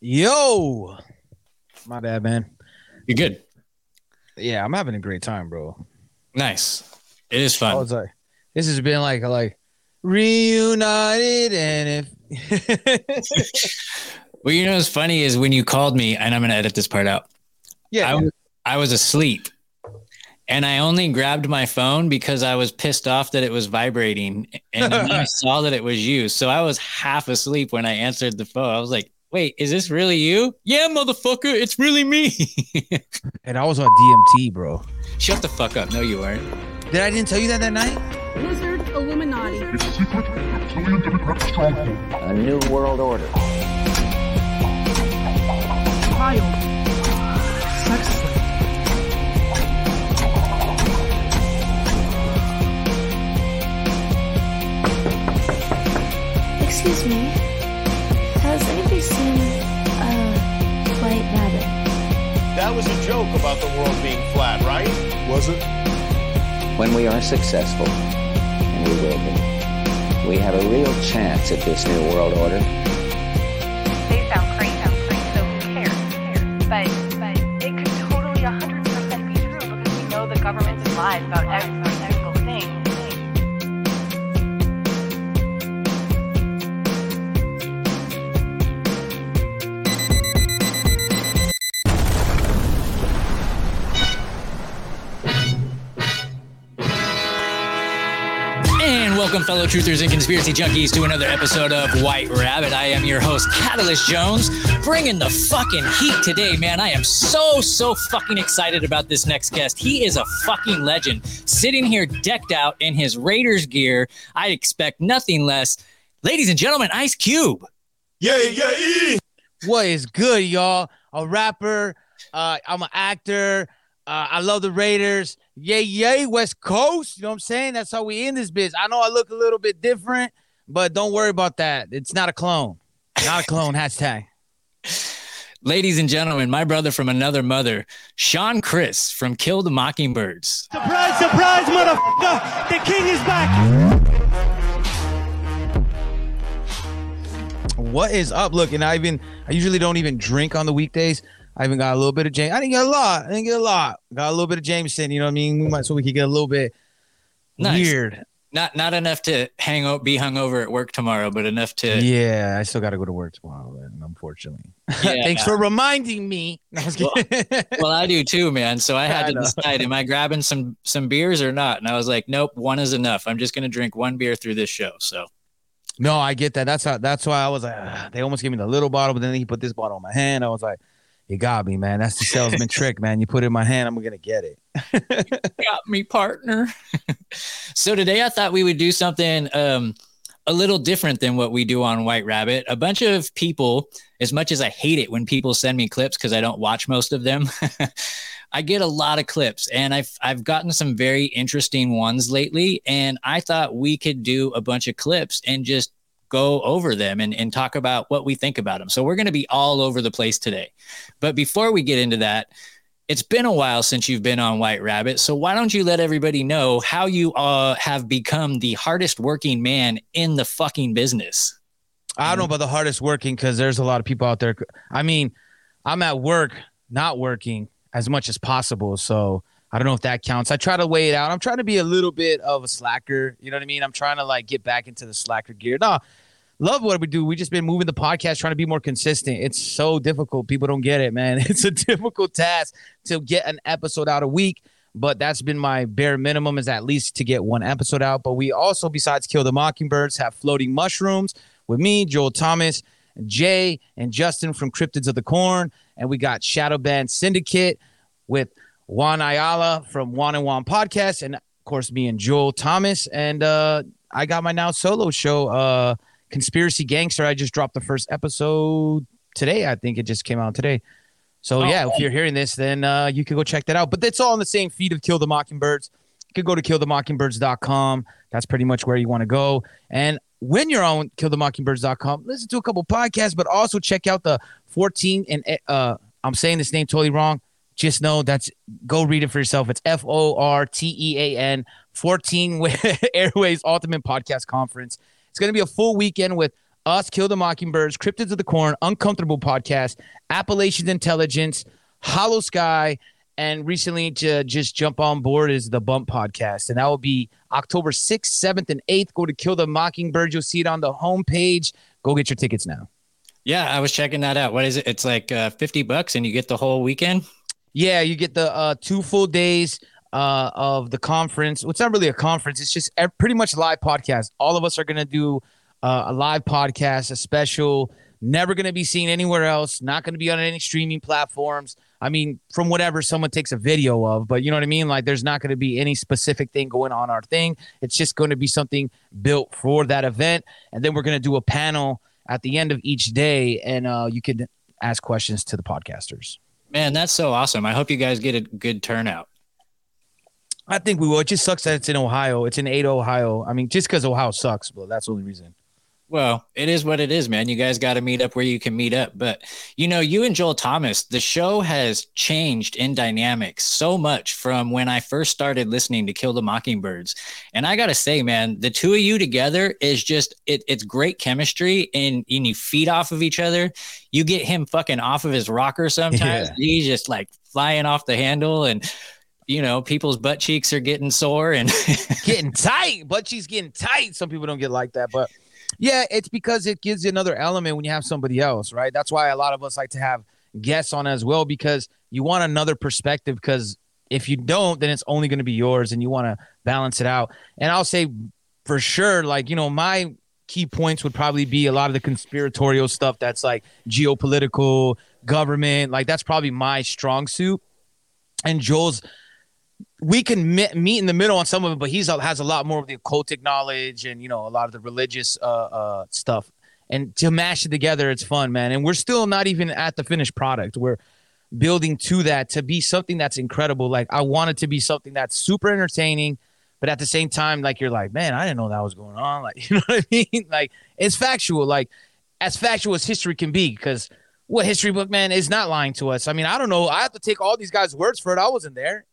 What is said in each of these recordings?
Yo, my bad, man. You're good. Yeah, I'm having a great time, bro. Nice. It is I fun. was like, this has been like like reunited, and if Well, you know what's funny is when you called me, and I'm gonna edit this part out. yeah, I was I was asleep, and I only grabbed my phone because I was pissed off that it was vibrating, and then I saw that it was you. So I was half asleep when I answered the phone. I was like, "Wait, is this really you?" Yeah, motherfucker, it's really me. and I was on DMT, bro. Shut the fuck up. No, you weren't. Did I didn't tell you that that night? Lizard Illuminati. It's a secret reptilian democratic stronghold. A new world order. Child. Sex slave. Excuse me. Has anybody seen uh, a white rabbit? That was a joke about the world being flat, right? Was it? When we are successful, and we will be, we have a real chance at this new world order. They sound crazy, sound crazy, so who cares? Who cares? But, but it could totally 100% be true because we know the government is lies about every fellow truthers and conspiracy junkies, to another episode of White Rabbit. I am your host, Catalyst Jones, bringing the fucking heat today, man. I am so, so fucking excited about this next guest. He is a fucking legend, sitting here decked out in his Raiders gear. I expect nothing less. Ladies and gentlemen, Ice Cube. Yeah, yeah, What is good, y'all? A rapper. Uh, I'm an actor. Uh, I love the Raiders. Yay, yay, West Coast. You know what I'm saying? That's how we end this biz. I know I look a little bit different, but don't worry about that. It's not a clone. Not a clone. Hashtag. Ladies and gentlemen, my brother from another mother, Sean Chris from Kill the Mockingbirds. Surprise, surprise, motherfucker! The king is back! What is up? Look, and I even I usually don't even drink on the weekdays. I even got a little bit of James. I didn't get a lot. I didn't get a lot. Got a little bit of Jameson. You know what I mean? We might so we could get a little bit Nice. weird. Not not enough to hang out, be hungover at work tomorrow, but enough to Yeah, I still got to go to work tomorrow. Then, unfortunately. Yeah. Thanks for reminding me. No, I well, I do too, man. So I had to decide: am I grabbing some some beers or not? And I was like, nope, one is enough. I'm just gonna drink one beer through this show. So no, I get that. That's how. That's why I was like, "Ah," they almost gave me the little bottle, but then he put this bottle in my hand. I was like, you got me, man. That's the salesman trick, man. You put it in my hand, I'm gonna get it. got me, partner. so today I thought we would do something um, a little different than what we do on White Rabbit. A bunch of people, as much as I hate it when people send me clips because I don't watch most of them, I get a lot of clips, and I've I've gotten some very interesting ones lately. And I thought we could do a bunch of clips and just go over them and, and talk about what we think about them. So we're going to be all over the place today. But before we get into that, it's been a while since you've been on White Rabbit, so why don't you let everybody know how you uh, have become the hardest working man in the fucking business? I don't know about the hardest working because there's a lot of people out there. I mean, I'm at work, not working as much as possible. So I don't know if that counts. I try to weigh it out. I'm trying to be a little bit of a slacker. You know what I mean? I'm trying to like get back into the slacker gear. No, love what we do. We just been moving the podcast, trying to be more consistent. It's so difficult. People don't get it, man. It's a difficult task to get an episode out a week. But that's been my bare minimum is at least to get one episode out. But we also, besides Kill the Mockingbirds, have Floating Mushrooms with me, Joel Thomas, Jay, and Justin from Cryptids of the Corn. And we got Shadow Band Syndicate with Juan Ayala from Juan and Juan Podcast. And of course, me and Joel Thomas. And uh, I got my now solo show, uh, Conspiracy Gangster. I just dropped the first episode today. I think it just came out today. So yeah, if you're hearing this, then uh, you can go check that out. But it's all on the same feed of Kill the Mockingbirds. You can go to killthemockingbirds.com. That's pretty much where you want to go. And when you're on killthemockingbirds.com, listen to a couple podcasts, but also check out the 14 and uh, I'm saying this name totally wrong. Just know that's go read it for yourself. It's F O R T E A N 14 Airways Ultimate Podcast Conference. It's going to be a full weekend with us, Kill the Mockingbirds, Cryptids of the Corn, Uncomfortable Podcast, Appalachian Intelligence, Hollow Sky, and recently to just jump on board is the Bump Podcast. And that will be October 6th, 7th, and 8th. Go to Kill the Mockingbird. You'll see it on the homepage. Go get your tickets now. Yeah, I was checking that out. What is it? It's like uh, 50 bucks and you get the whole weekend. Yeah, you get the uh, two full days uh, of the conference. Well, it's not really a conference. It's just pretty much live podcast. All of us are going to do uh, a live podcast, a special, never going to be seen anywhere else, not going to be on any streaming platforms. I mean, from whatever someone takes a video of, but you know what I mean? Like, there's not going to be any specific thing going on our thing. It's just going to be something built for that event. And then we're going to do a panel at the end of each day, and uh, you can ask questions to the podcasters. Man, that's so awesome. I hope you guys get a good turnout. I think we will. It just sucks that it's in Ohio. It's in eight Ohio. I mean, just because Ohio sucks, but that's the only reason. Well, it is what it is, man. You guys got to meet up where you can meet up. But, you know, you and Joel Thomas, the show has changed in dynamics so much from when I first started listening to Kill the Mockingbirds. And I got to say, man, the two of you together is just, it, it's great chemistry and, and you feed off of each other. You get him fucking off of his rocker sometimes. Yeah. He's just like flying off the handle and, you know, people's butt cheeks are getting sore and getting tight. Butt cheeks getting tight. Some people don't get like that, but yeah, it's because it gives you another element when you have somebody else, right? That's why a lot of us like to have guests on as well because you want another perspective. Because if you don't, then it's only going to be yours, and you want to balance it out. And I'll say for sure, like you know, my key points would probably be a lot of the conspiratorial stuff that's like geopolitical, government. Like that's probably my strong suit. And Joel's we can meet, meet in the middle on some of it, but he's has a lot more of the occultic knowledge and you know a lot of the religious uh, uh, stuff. And to mash it together, it's fun, man. And we're still not even at the finished product. We're building to that to be something that's incredible. Like I want it to be something that's super entertaining, but at the same time, like you're like, man, I didn't know that was going on. Like you know what I mean? Like it's factual, like as factual as history can be, because what history book man is not lying to us. I mean, I don't know. I have to take all these guys' words for it. I wasn't there.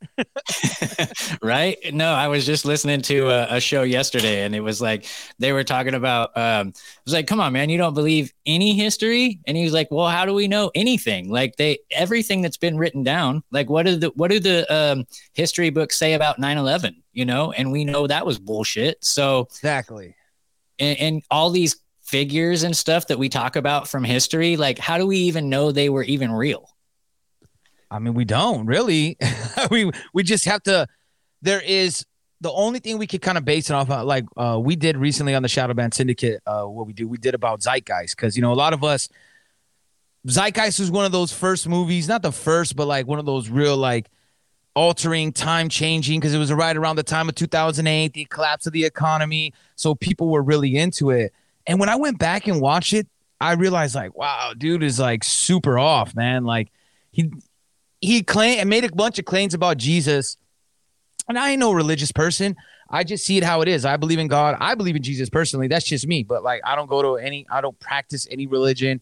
right? No, I was just listening to a, a, show yesterday, and it was like they were talking about. Um, it was like, "Come on, man, you don't believe any history?" And he was like, "Well, how do we know anything? Like they everything that's been written down. Like what do the what do the um, history books say about 9-11? You know, and we know that was bullshit. So exactly, and, and all these figures and stuff that we talk about from history, like how do we even know they were even real? I mean, we don't really. we we just have to. There is the only thing we could kind of base it off of, like uh, we did recently on the Shadow Band Syndicate. Uh, what we do, we did about Zeitgeist because you know a lot of us. Zeitgeist was one of those first movies, not the first, but like one of those real like altering, time changing because it was right around the time of 2008, the collapse of the economy. So people were really into it. And when I went back and watched it, I realized like, wow, dude is like super off, man. Like he he claimed and made a bunch of claims about Jesus. And I ain't no religious person. I just see it how it is. I believe in God. I believe in Jesus personally. That's just me. But like I don't go to any I don't practice any religion.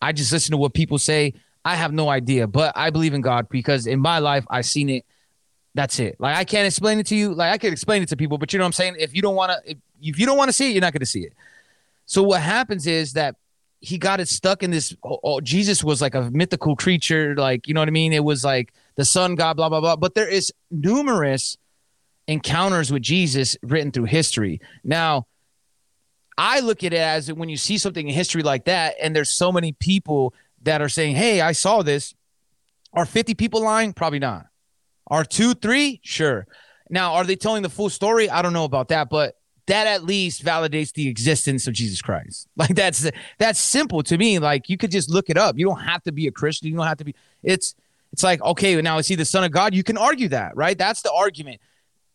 I just listen to what people say. I have no idea, but I believe in God because in my life I've seen it. That's it. Like I can't explain it to you. Like I can explain it to people, but you know what I'm saying? If you don't want to if, if you don't want to see it, you're not going to see it. So what happens is that he got it stuck in this. Oh, oh, Jesus was like a mythical creature, like you know what I mean. It was like the sun god, blah blah blah. But there is numerous encounters with Jesus written through history. Now, I look at it as when you see something in history like that, and there's so many people that are saying, "Hey, I saw this." Are 50 people lying? Probably not. Are two, three? Sure. Now, are they telling the full story? I don't know about that, but that at least validates the existence of Jesus Christ. Like that's that's simple to me. Like you could just look it up. You don't have to be a Christian. You don't have to be. It's it's like okay, now is he the Son of God? You can argue that, right? That's the argument.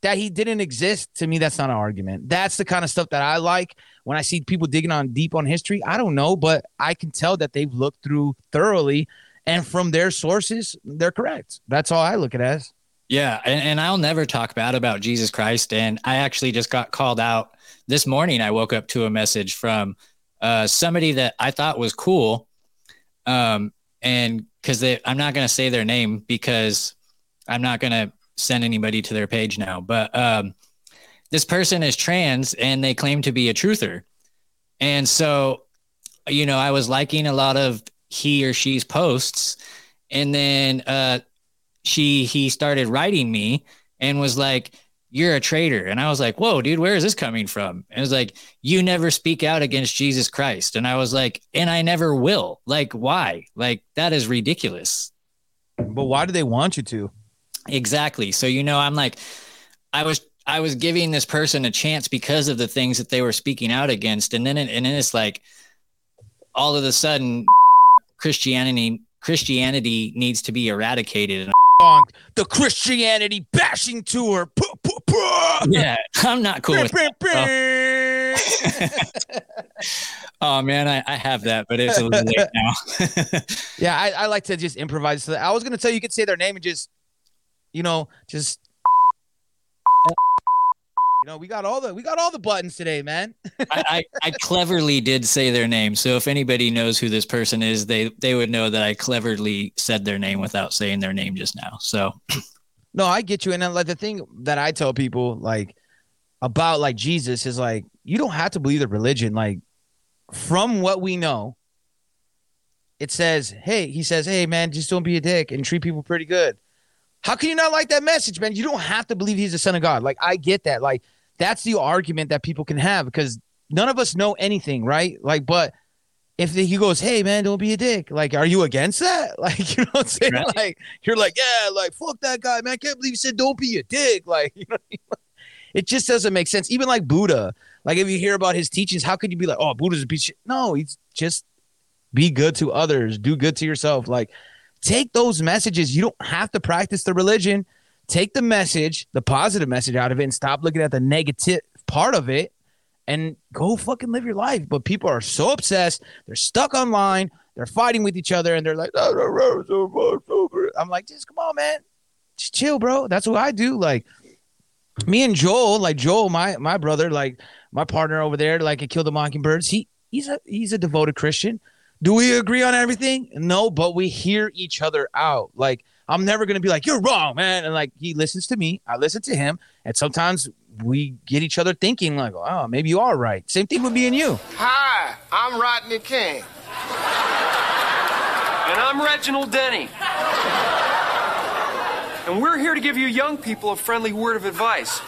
That he didn't exist to me, that's not an argument. That's the kind of stuff that I like when I see people digging on deep on history. I don't know, but I can tell that they've looked through thoroughly, and from their sources, they're correct. That's all I look at as. Yeah, and, and, I'll never talk bad about Jesus Christ. And I actually just got called out this morning. I woke up to a message from uh, somebody that I thought was cool, um, and because I'm not going to say their name because I'm not going to send anybody to their page now. But um, this person is trans and they claim to be a truther, and so you know, I was liking a lot of he or she's posts, and then uh, she he started writing me and was like, "You're a traitor," and I was like, "Whoa, dude, where is this coming from?" And it was like, "You never speak out against Jesus Christ," and I was like, "And I never will. Like, why? Like that is ridiculous." But why do they want you to? Exactly. So you know, I'm like, I was I was giving this person a chance because of the things that they were speaking out against, and then it, and then it's like, all of a sudden, Christianity Christianity needs to be eradicated. On the Christianity bashing tour. Puh, puh, puh. yeah, I'm not cool with. brr. Oh man, I, I have that, but it's a little late now. Yeah, I, I like to just improvise. So I was gonna tell you, you could say their name and just, you know, just. You know, we got all the we got all the buttons today, man. I, I, I cleverly did say their name, so if anybody knows who this person is, they they would know that I cleverly said their name without saying their name just now. So No, I get you. And then like the thing that I tell people like about like Jesus is like you don't have to believe the religion. Like from what we know, it says, hey, he says, hey man, just don't be a dick and treat people pretty good. How can you not like that message, man? You don't have to believe he's the son of God. Like I get that. Like that's the argument that people can have because none of us know anything, right? Like, but if he goes, hey man, don't be a dick. Like, are you against that? Like, you know what I'm saying? Right. Like, you're like, yeah, like fuck that guy, man. I can't believe he said don't be a dick. Like, you know, what I mean? it just doesn't make sense. Even like Buddha, like if you hear about his teachings, how could you be like, oh, Buddha's a piece of shit? No, he's just be good to others, do good to yourself. Like, take those messages. You don't have to practice the religion. Take the message, the positive message out of it, and stop looking at the negative part of it and go fucking live your life. But people are so obsessed. They're stuck online. They're fighting with each other and they're like, "Oh, no, no, so much over." I'm like, just come on, man. Just chill, bro. That's what I do. Like, me and Joel, like Joel, my my brother, like my partner over there, like at Kill the Mockingbirds, he he's a he's a devoted Christian. Do we agree on everything? No, but we hear each other out. Like I'm never gonna be like, you're wrong, man. And like he listens to me, I listen to him, and sometimes we get each other thinking, like, oh, maybe you are right. Same thing with me and you. Hi, I'm Rodney King. And I'm Reginald Denny. And we're here to give you young people a friendly word of advice.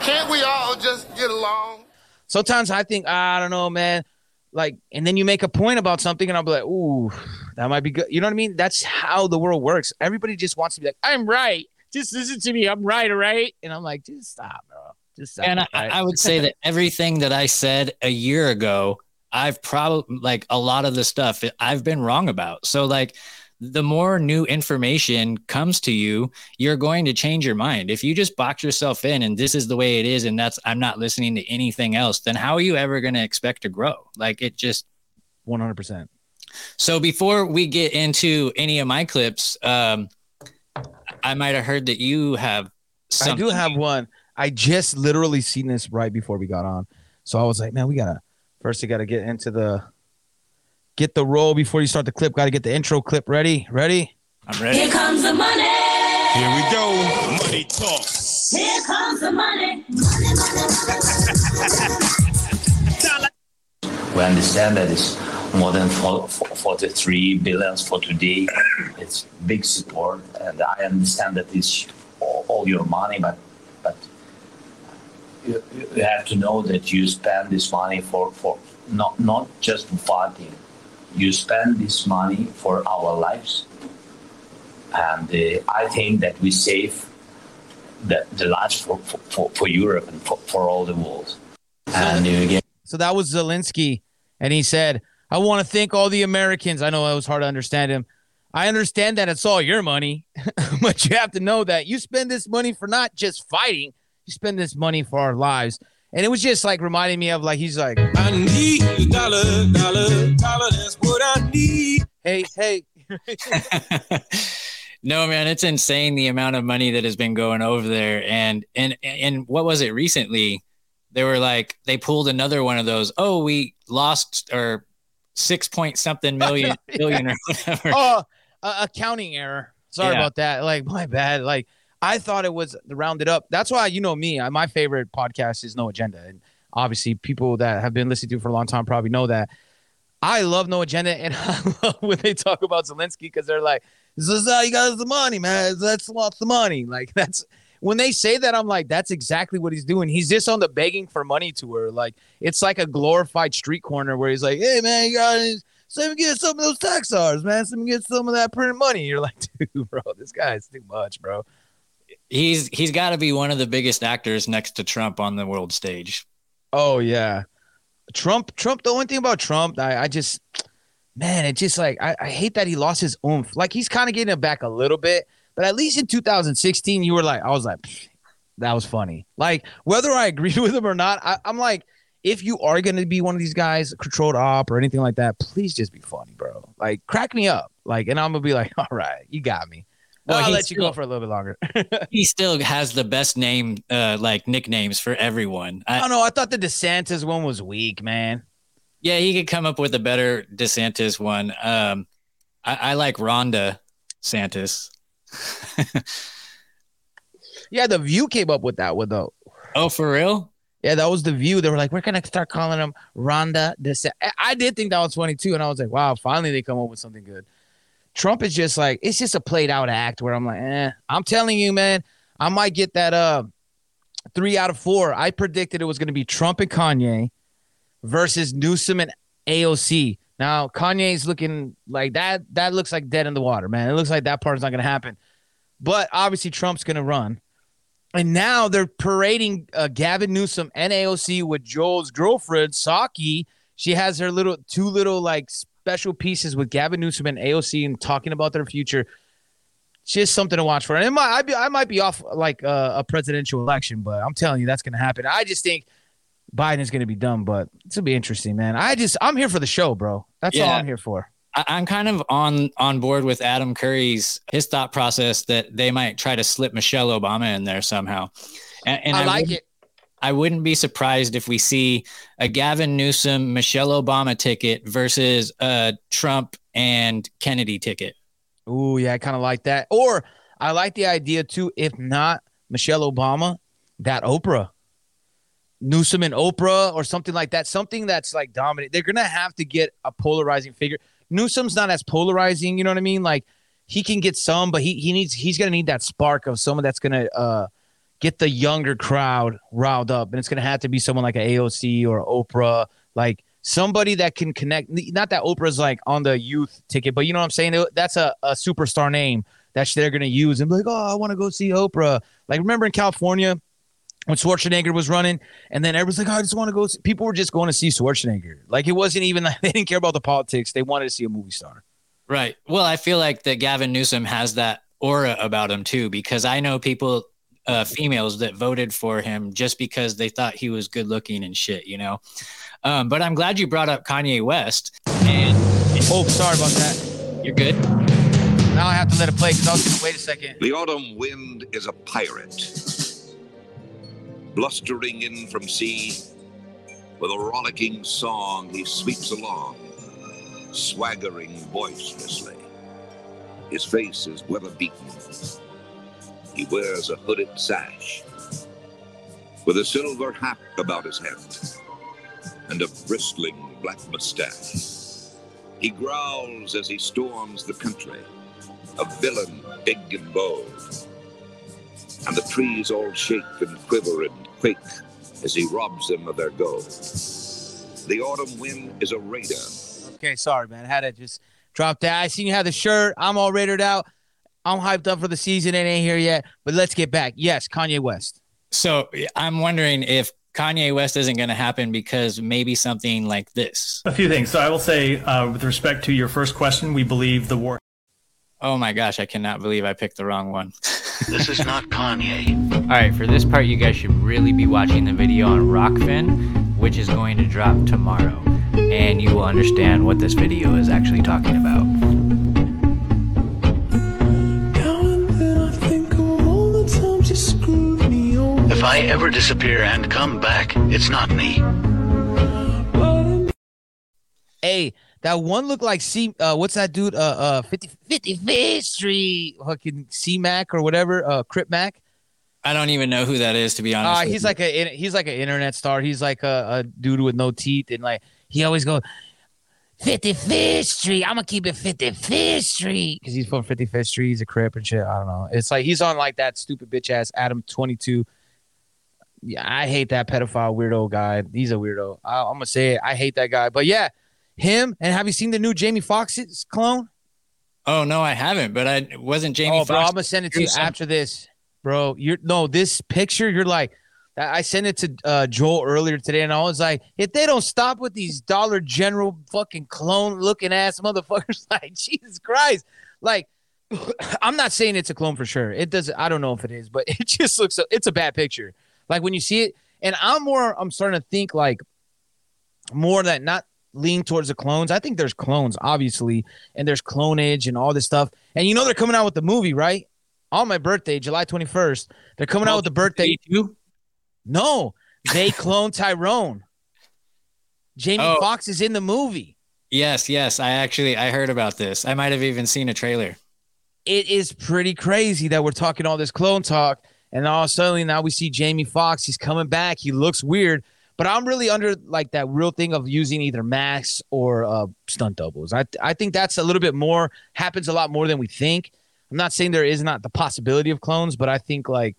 Can't we all just get along? Sometimes I think, I don't know, man. Like, and then you make a point about something, and I'll be like, ooh, that might be good. You know what I mean? That's how the world works. Everybody just wants to be like, I'm right. Just listen to me. I'm right, all right? And I'm like, just stop, bro. Just stop. and I, right? I would say that everything that I said a year ago, I've probably like a lot of the stuff I've been wrong about. So like the more new information comes to you, you're going to change your mind. If you just box yourself in and this is the way it is, and that's I'm not listening to anything else, then how are you ever going to expect to grow? Like it just 100%. So before we get into any of my clips, um, I might have heard that you have. Some I do have one. I just literally seen this right before we got on. So I was like, man, we gotta first you gotta get into the get the roll before you start the clip. Gotta get the intro clip ready. Ready? I'm ready. Here comes the money. Here we go. Money talk. Here comes the money. We understand that it's more than four- four- 43 billions for today. It's big support, and I understand that it's all, all your money, but but you, you have to know that you spend this money for, for not not just for fighting. You spend this money for our lives, and uh, I think that we save the, the lives for, for, for, Europe and for, for all the world. And you get So that was Zelensky, and he said, "I want to thank all the Americans." I know it was hard to understand him. I understand that it's all your money, but you have to know that you spend this money for not just fighting. You spend this money for our lives, and it was just like reminding me of like he's like, I need a dollar, dollar, dollar. That's what I need. "Hey, hey." No, man, it's insane the amount of money that has been going over there. And and and what was it recently? They were like they pulled another one of those. Oh, we lost or six point something million billion or whatever. oh, uh, accounting error. Sorry Yeah. about that. Like my bad. Like I thought it was rounded up. That's why you know me. My favorite podcast is No Agenda, and obviously people that have been listening to for a long time probably know that. I love no agenda, and I love when they talk about Zelensky because they're like, "This is how you got the money, man. That's lots of money." Like that's when they say that, I'm like, that's exactly what he's doing. He's just on the begging for money tour. Like it's like a glorified street corner where he's like, "Hey, man, you got so let me get some of those tax dollars, man. Let me get some of that printed money." You're like, dude, bro, this guy's too much, bro. He's he's got to be one of the biggest actors next to Trump on the world stage. Oh yeah, Trump. Trump. The only thing about Trump, I, I just, man, it just like I, I hate that he lost his oomph. Like he's kind of getting it back a little bit, but at least in 2016, you were like, I was like, that was funny. Like whether I agreed with him or not, I, I'm like, if you are going to be one of these guys, controlled op or anything like that, please just be funny, bro. Like crack me up. Like, and I'm gonna be like, all right, you got me. Well, I'll let still, you go for a little bit longer. he still has the best name, uh, like nicknames for everyone. I, don't know. I thought the DeSantis one was weak, man. Yeah, he could come up with a better DeSantis one. Um, I, I like Rhonda Santis. yeah, the View came up with that one though. Oh, for real? Yeah, that was the View. They were like, we're gonna start calling him Rhonda DeSantis. I did think that was funny too, and I was like, wow, finally they come up with something good. Trump is just like it's just a played out act where I'm like, eh. I'm telling you, man, I might get that uh three out of four. I predicted it was going to be Trump and Kanye versus Newsom and AOC. Now Kanye's looking like that. That looks like dead in the water, man. It looks like that part is not going to happen. But obviously Trump's going to run. And now they're parading uh, Gavin Newsom and AOC with Joel's girlfriend Psaki. She has her little two little like special pieces with Gavin Newsom and AOC and talking about their future. Just something to watch for. And it might, I, be, I might be off like uh, a presidential election, but I'm telling you that's going to happen. I just think Biden is going to be dumb, but it's going to be interesting, man. I just I'm here for the show, bro. That's yeah. all I'm here for. I'm kind of on on board with Adam Curry's his thought process that they might try to slip Michelle Obama in there somehow. And, and I, I like it. I wouldn't be surprised if we see a Gavin Newsom, Michelle Obama ticket versus a Trump and Kennedy ticket. Oh, yeah, I kind of like that. Or I like the idea too, if not Michelle Obama, that Oprah. Newsom and Oprah or something like that, something that's like dominant. They're gonna have to get a polarizing figure. Newsom's not as polarizing, you know what I mean? Like he can get some, but he he needs he's gonna need that spark of someone that's gonna uh get the younger crowd riled up. And it's going to have to be someone like an AOC or Oprah, like somebody that can connect. Not that Oprah's like on the youth ticket, but you know what I'm saying? That's a, a superstar name that they're going to use and be like, oh, I want to go see Oprah. Like, remember in California when Schwarzenegger was running, and then everyone's like, oh, I just want to go. See. People were just going to see Schwarzenegger. Like, it wasn't even like they didn't care about the politics. They wanted to see a movie star. Right. Well, I feel like that Gavin Newsom has that aura about him too, because I know people uh, females that voted for him just because they thought he was good looking and shit, you know. Um, but I'm glad you brought up Kanye West. And oh, sorry about that. You're good. Now I have to let it play because I was going to wait a second. The autumn wind is a pirate, blustering in from sea. With a rollicking song, he sweeps along, swaggering boisterously. His face is weather beaten he wears a hooded sash with a silver hat about his head and a bristling black mustache. He growls as he storms the country, a villain big and bold. And the trees all shake and quiver and quake as he robs them of their gold. The autumn wind is a raider. Okay, sorry, man. I had to just drop that. I seen you have the shirt. I'm all raided out. I'm hyped up for the season. It ain't here yet, but let's get back. Yes, Kanye West. So I'm wondering if Kanye West isn't going to happen because maybe something like this. A few things. So I will say, uh, with respect to your first question, we believe the war. Oh my gosh, I cannot believe I picked the wrong one. this is not Kanye. All right, for this part, you guys should really be watching the video on Rokfin, which is going to drop tomorrow, and you will understand what this video is actually talking about. If I ever disappear and come back, it's not me. Hey, that one looked like C. Uh, what's that dude? Uh, uh, 50, 55th Street, fucking C Mac or whatever. Uh, Crip Mac. I don't even know who that is to be honest. Uh, he's like a he's like an internet star. He's like a, a dude with no teeth and like he always goes, 55th Street. I'm gonna keep it 55th Street because he's from 55th Street. He's a crip and shit. I don't know. It's like he's on like that stupid bitch ass Adam 22. Yeah, I hate that pedophile weirdo guy. He's a weirdo. I, I'm gonna say it. I hate that guy. But yeah, him. And have you seen the new Jamie Foxx's clone? Oh no, I haven't. But I wasn't Jamie. Oh, bro, I'm gonna send it to you some- after this, bro. You're no this picture. You're like, I I sent it to uh, Joel earlier today, and I was like, if they don't stop with these Dollar General fucking clone looking ass motherfuckers, like Jesus Christ, like. I'm not saying it's a clone for sure. It does. I don't know if it is, but it just looks. It's a bad picture. Like when you see it, and I'm more. I'm starting to think like more that not lean towards the clones. I think there's clones, obviously, and there's clonage and all this stuff. And you know they're coming out with the movie, right? On my birthday, July 21st, they're coming out with the birthday. No, they clone Tyrone. Jamie Oh. Foxx is in the movie. Yes, yes. I actually I heard about this. I might have even seen a trailer. It is pretty crazy that we're talking all this clone talk, and all of a sudden now we see Jamie Foxx. He's coming back. He looks weird, but I'm really under like that real thing of using either masks or uh, stunt doubles. I I think that's a little bit more happens a lot more than we think. I'm not saying there is not the possibility of clones, but I think like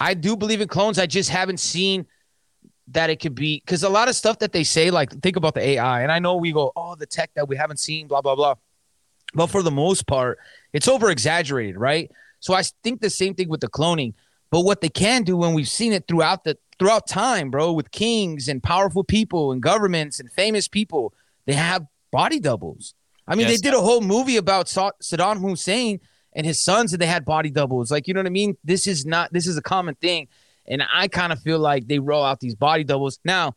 I do believe in clones. I just haven't seen that it could be because a lot of stuff that they say, like think about the AI, and I know we go, oh, the tech that we haven't seen, blah blah blah. But for the most part, it's over exaggerated, right? So I think the same thing with the cloning. But what they can do when we've seen it throughout the throughout time, bro, with kings and powerful people and governments and famous people, they have body doubles. I mean, Yes. they did a whole movie about Saddam Hussein and his sons, and they had body doubles. Like, you know what I mean? This is not this is a common thing, and I kind of feel like they roll out these body doubles now.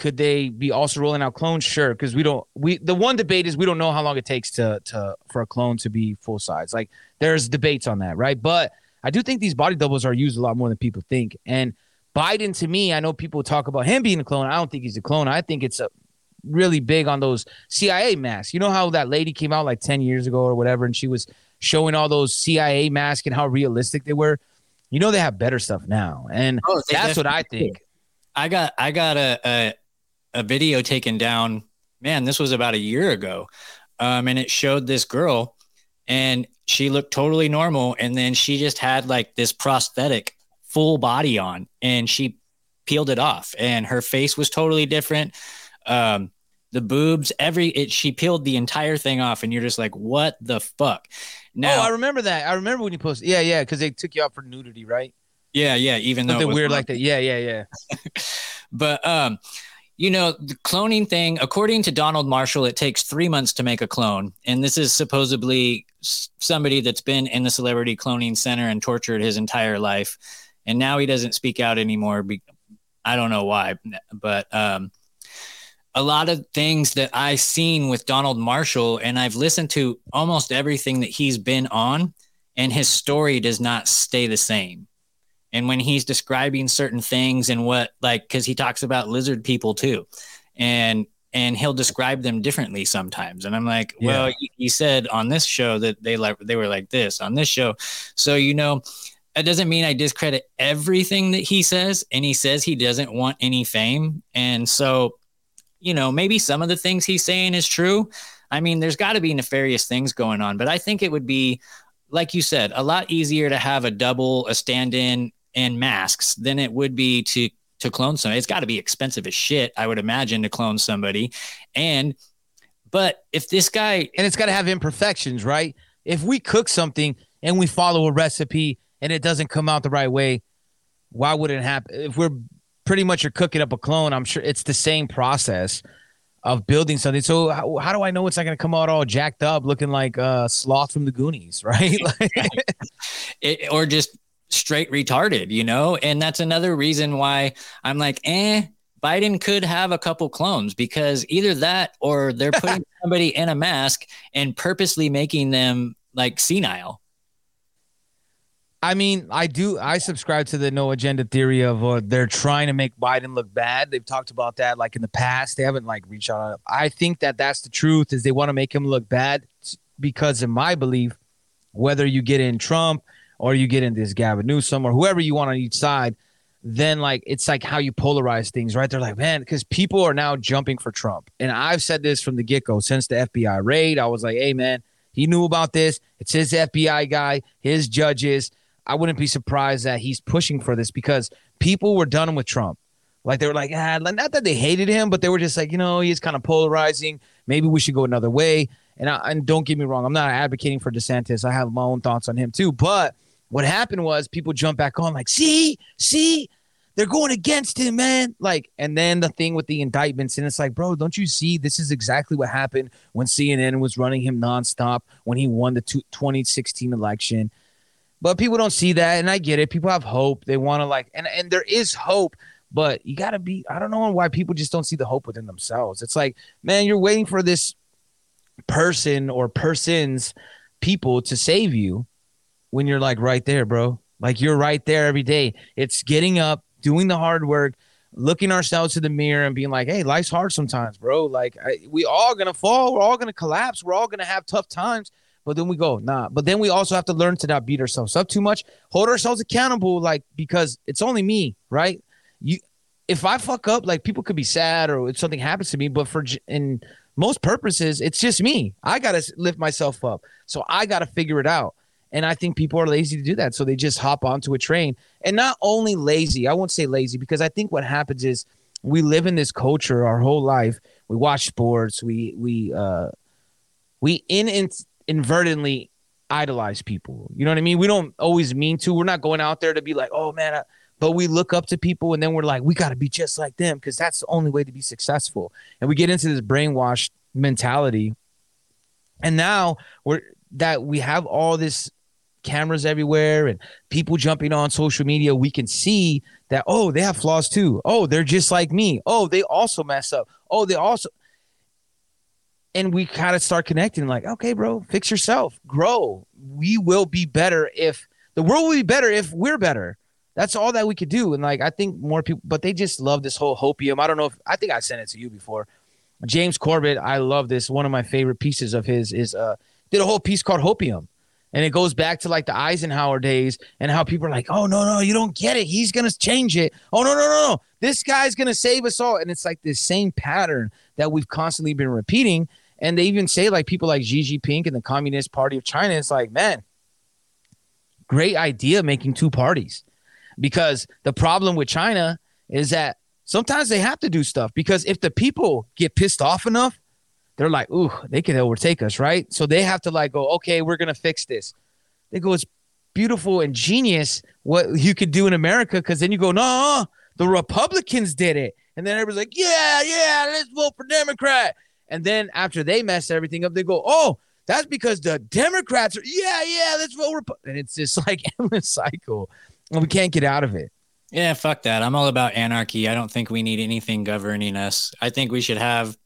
Could they be also rolling out clones? Sure, because we don't. We the one debate is we don't know how long it takes to to for a clone to be full size. Like there's debates on that, right? But I do think these body doubles are used a lot more than people think. And Biden, to me, I know people talk about him being a clone. I don't think he's a clone. I think it's a really big on those CIA masks. You know how that lady came out like 10 years ago or whatever, and she was showing all those CIA masks and how realistic they were. You know they have better stuff now, and Oh, that's what I think. I got I got a, a a video taken down. Man, this was about a year ago, um, and it showed this girl, and she looked totally normal, and then she just had like this prosthetic full body on, and she peeled it off, and her face was totally different. Um, the boobs, every it, she peeled the entire thing off, and you're just like, what the fuck? Now, oh, I remember that. I remember when you posted. Yeah, yeah, because they took you out for nudity, right? yeah, yeah, even though it weird like that. Yeah, yeah, yeah. But um, you know, the cloning thing, according to Donald Marshall, it takes three months to make a clone, and this is supposedly somebody that's been in the celebrity cloning center and tortured his entire life, and now he doesn't speak out anymore. I don't know why, but um, a lot of things that I've seen with Donald Marshall, and I've listened to almost everything that he's been on, and his story does not stay the same. And when he's describing certain things and what, like, because he talks about lizard people too, and and he'll describe them differently sometimes. And I'm like, well, Yeah. he- he said on this show that they like they were like this on this show, so you know. that doesn't mean I discredit everything that he says, and he says he doesn't want any fame, and so you know, maybe some of the things he's saying is true. I mean, there's got to be nefarious things going on, but I think it would be, like you said, a lot easier to have a double, a stand in, and masks than it would be to to clone somebody. It's got to be expensive as shit, I would imagine, to clone somebody. And, but if this guy, and it's got to have imperfections, right? If we cook something and we follow a recipe and it doesn't come out the right way, why would it happen? If we're pretty much you're cooking up a clone, I'm sure it's the same process of building something. So how, how do I know it's not going to come out all jacked up, looking like uh, sloth from the Goonies, right? Like- it, or just straight retarded, you know? And that's another reason why I'm like, eh, Biden could have a couple clones because either that or they're putting somebody in a mask and purposely making them like senile. I mean, I do. I subscribe to the no agenda theory of uh, they're trying to make Biden look bad. They've talked about that like in the past. They haven't like reached out. I think that that's the truth. Is they want to make him look bad because, in my belief, whether you get in Trump or you get in this Gavin Newsom or whoever you want on each side, then like it's like how you polarize things, right? They're like, man, because people are now jumping for Trump. And I've said this from the get go since the FBI raid. I was like, hey, man, he knew about this. It's his FBI guy, his judges. I wouldn't be surprised that he's pushing for this because people were done with Trump. Like they were like, ah, not that they hated him, but they were just like, you know, he's kind of polarizing. Maybe we should go another way. And I, and don't get me wrong, I'm not advocating for DeSantis. I have my own thoughts on him too. But what happened was people jump back on like, see, see, they're going against him, man. Like, and then the thing with the indictments, and it's like, bro, don't you see this is exactly what happened when CNN was running him nonstop when he won the 2016 election. But people don't see that, and I get it. People have hope. They want to like, and and there is hope, but you got to be. I don't know why people just don't see the hope within themselves. It's like, man, you're waiting for this person or persons, people to save you when you're like right there, bro. Like you're right there every day. It's getting up, doing the hard work, looking ourselves in the mirror and being like, "Hey, life's hard sometimes, bro. Like I, we all gonna fall. We're all gonna collapse. We're all gonna have tough times." But then we go, nah. But then we also have to learn to not beat ourselves up too much. Hold ourselves accountable, like because it's only me, right? You, if I fuck up, like people could be sad or if something happens to me. But for in most purposes, it's just me. I gotta lift myself up, so I gotta figure it out. And I think people are lazy to do that. So they just hop onto a train. And not only lazy, I won't say lazy because I think what happens is we live in this culture our whole life. We watch sports, we we uh we in, in inadvertently idolize people. You know what I mean? We don't always mean to. We're not going out there to be like, "Oh man, I, but we look up to people and then we're like, we got to be just like them because that's the only way to be successful. And we get into this brainwashed mentality. And now we're that we have all this cameras everywhere and people jumping on social media, we can see that, oh, they have flaws too. Oh, they're just like me. Oh, they also mess up. Oh, they also. And we kind of start connecting like, okay, bro, fix yourself, grow. We will be better if the world will be better if we're better. That's all that we could do. And like, I think more people, but they just love this whole hopium. I don't know if I think I sent it to you before. James Corbett, I love this. One of my favorite pieces of his is uh did a whole piece called Hopium. And it goes back to like the Eisenhower days and how people are like, oh, no, no, you don't get it. He's going to change it. Oh, no, no, no, no. This guy's going to save us all. And it's like this same pattern that we've constantly been repeating. And they even say, like, people like Xi Jinping and the Communist Party of China, it's like, man, great idea making two parties. Because the problem with China is that sometimes they have to do stuff because if the people get pissed off enough, they're like, ooh, they can overtake us, right? So they have to like go, okay, we're gonna fix this. They go, it's beautiful and genius what you could do in America, because then you go, no, the Republicans did it, and then everybody's like, yeah, yeah, let's vote for Democrat. And then after they mess everything up, they go, oh, that's because the Democrats are, yeah, yeah, let's vote. Rep-. And it's just like endless cycle, and we can't get out of it. Yeah, fuck that. I'm all about anarchy. I don't think we need anything governing us. I think we should have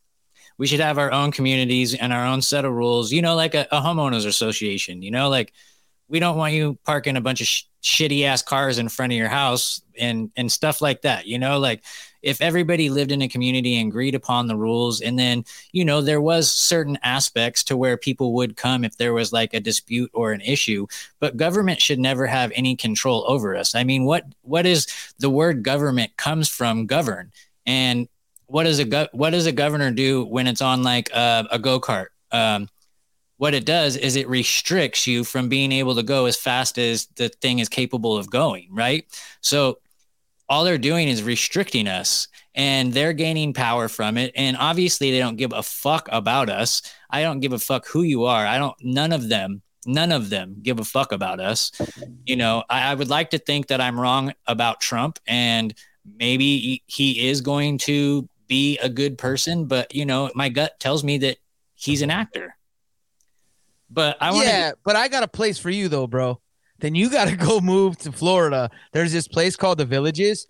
we should have our own communities and our own set of rules, you know, like a, a homeowners association, you know, like we don't want you parking a bunch of sh- shitty ass cars in front of your house and and stuff like that you know like if everybody lived in a community and agreed upon the rules and then you know there was certain aspects to where people would come if there was like a dispute or an issue but government should never have any control over us. I mean what what is the word government comes from? Govern. And what does a go- what does a governor do when it's on like a, a go-kart? Um, what it does is it restricts you from being able to go as fast as the thing is capable of going right? So all they're doing is restricting us and they're gaining power from it and obviously they don't give a fuck about us. I don't give a fuck who you are. I don't none of them none of them give a fuck about us. You know I, I would like to think that i'm wrong about trump and maybe he is going to be a good person, but you know, my gut tells me that he's an actor. But I want Yeah, but I got a place for you though, bro. Then you got to go move to Florida. There's this place called the Villages.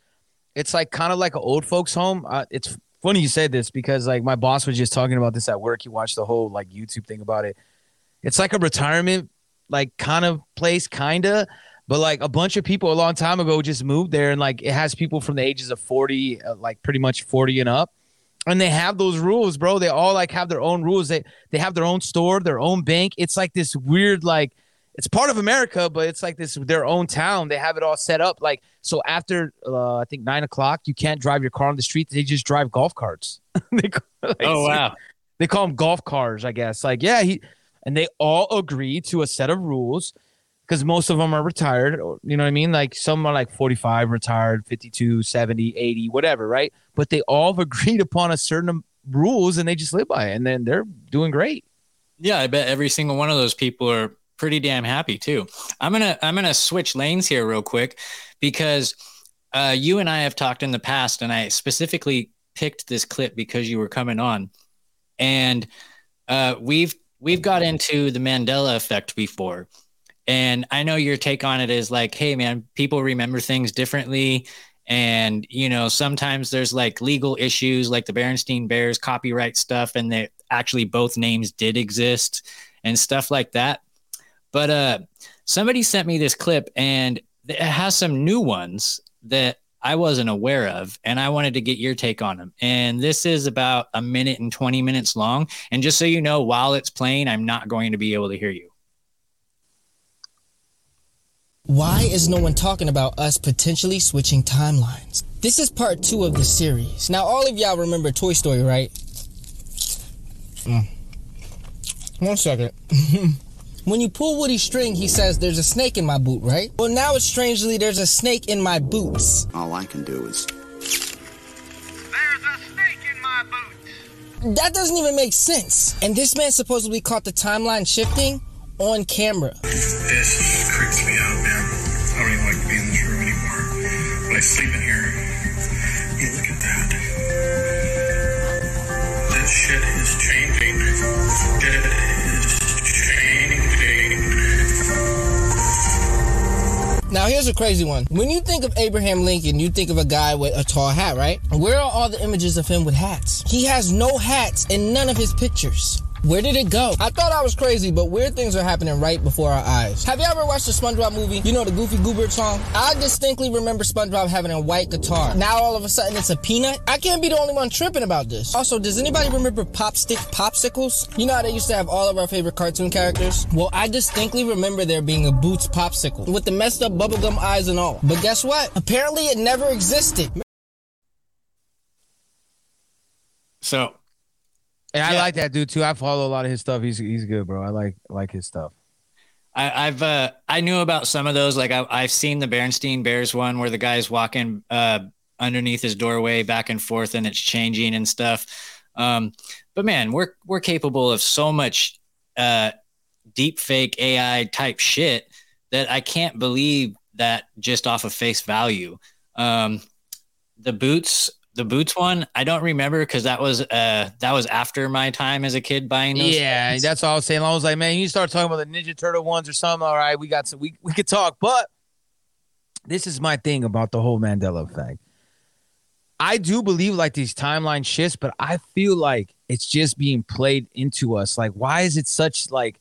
It's like kind of like an old folks home. Uh, it's funny you said this because like my boss was just talking about this at work. He watched the whole like YouTube thing about it. It's like a retirement like kind of place, kinda, but like a bunch of people a long time ago just moved there and like it has people from the ages of 40 uh, like pretty much 40 and up and they have those rules bro they all like have their own rules they they have their own store their own bank it's like this weird like it's part of America, but it's like this their own town. They have it all set up. Like so, after uh, I think nine o'clock, you can't drive your car on the street. They just drive golf carts. they, like, Oh wow. They call them golf cars, I guess. Like yeah, he and they all agree to a set of rules because most of them are retired. You know what I mean? Like some are like 45 retired, 52, 70, 80, whatever, right? But they all have agreed upon a certain rules and they just live by it, and then they're doing great. Yeah, I bet every single one of those people are pretty damn happy too. I'm gonna I'm gonna switch lanes here real quick because uh, you and I have talked in the past, and I specifically picked this clip because you were coming on, and uh, we've we've got into the Mandela effect before, and I know your take on it is like, hey man, people remember things differently. And you know, sometimes there's like legal issues, like the Berenstein Bears copyright stuff, and that actually both names did exist and stuff like that. But uh, somebody sent me this clip, and it has some new ones that I wasn't aware of, and I wanted to get your take on them. And this is about a minute and 20 minutes long. And just so you know, while it's playing, I'm not going to be able to hear you. Why is no one talking about us potentially switching timelines? This is part two of the series. Now, all of y'all remember Toy Story, right? Mm. One second. when you pull Woody's string, he says, There's a snake in my boot, right? Well, now it's strangely, there's a snake in my boots. All I can do is. There's a snake in my boots. That doesn't even make sense. And this man supposedly caught the timeline shifting on camera. This creeps me out, man. I don't even like to be in this room anymore. But I sleep in here. You look at that. This shit is changing. It is changing. Now, here's a crazy one. When you think of Abraham Lincoln, you think of a guy with a tall hat, right? Where are all the images of him with hats? He has no hats in none of his pictures. Where did it go? I thought I was crazy, but weird things are happening right before our eyes. Have you ever watched the SpongeBob movie? You know the Goofy Goober song? I distinctly remember SpongeBob having a white guitar. Now all of a sudden it's a peanut? I can't be the only one tripping about this. Also, does anybody remember Popstick Popsicles? You know how they used to have all of our favorite cartoon characters? Well, I distinctly remember there being a Boots Popsicle with the messed up bubblegum eyes and all. But guess what? Apparently it never existed. So And I like that dude too. I follow a lot of his stuff. He's he's good, bro. I like like his stuff. I, I've uh, I knew about some of those. Like I, I've seen the Bernstein Bears one where the guy's walking uh, underneath his doorway back and forth, and it's changing and stuff. Um, but man, we're we're capable of so much uh, deep fake AI type shit that I can't believe that just off of face value. Um, the boots, the boots one, I don't remember because that was uh that was after my time as a kid buying those. Yeah, things. that's all I was saying. I was like, man, you start talking about the Ninja Turtle ones or something. All right, we got some. We we could talk, but this is my thing about the whole Mandela effect. I do believe like these timeline shifts, but I feel like it's just being played into us. Like, why is it such like?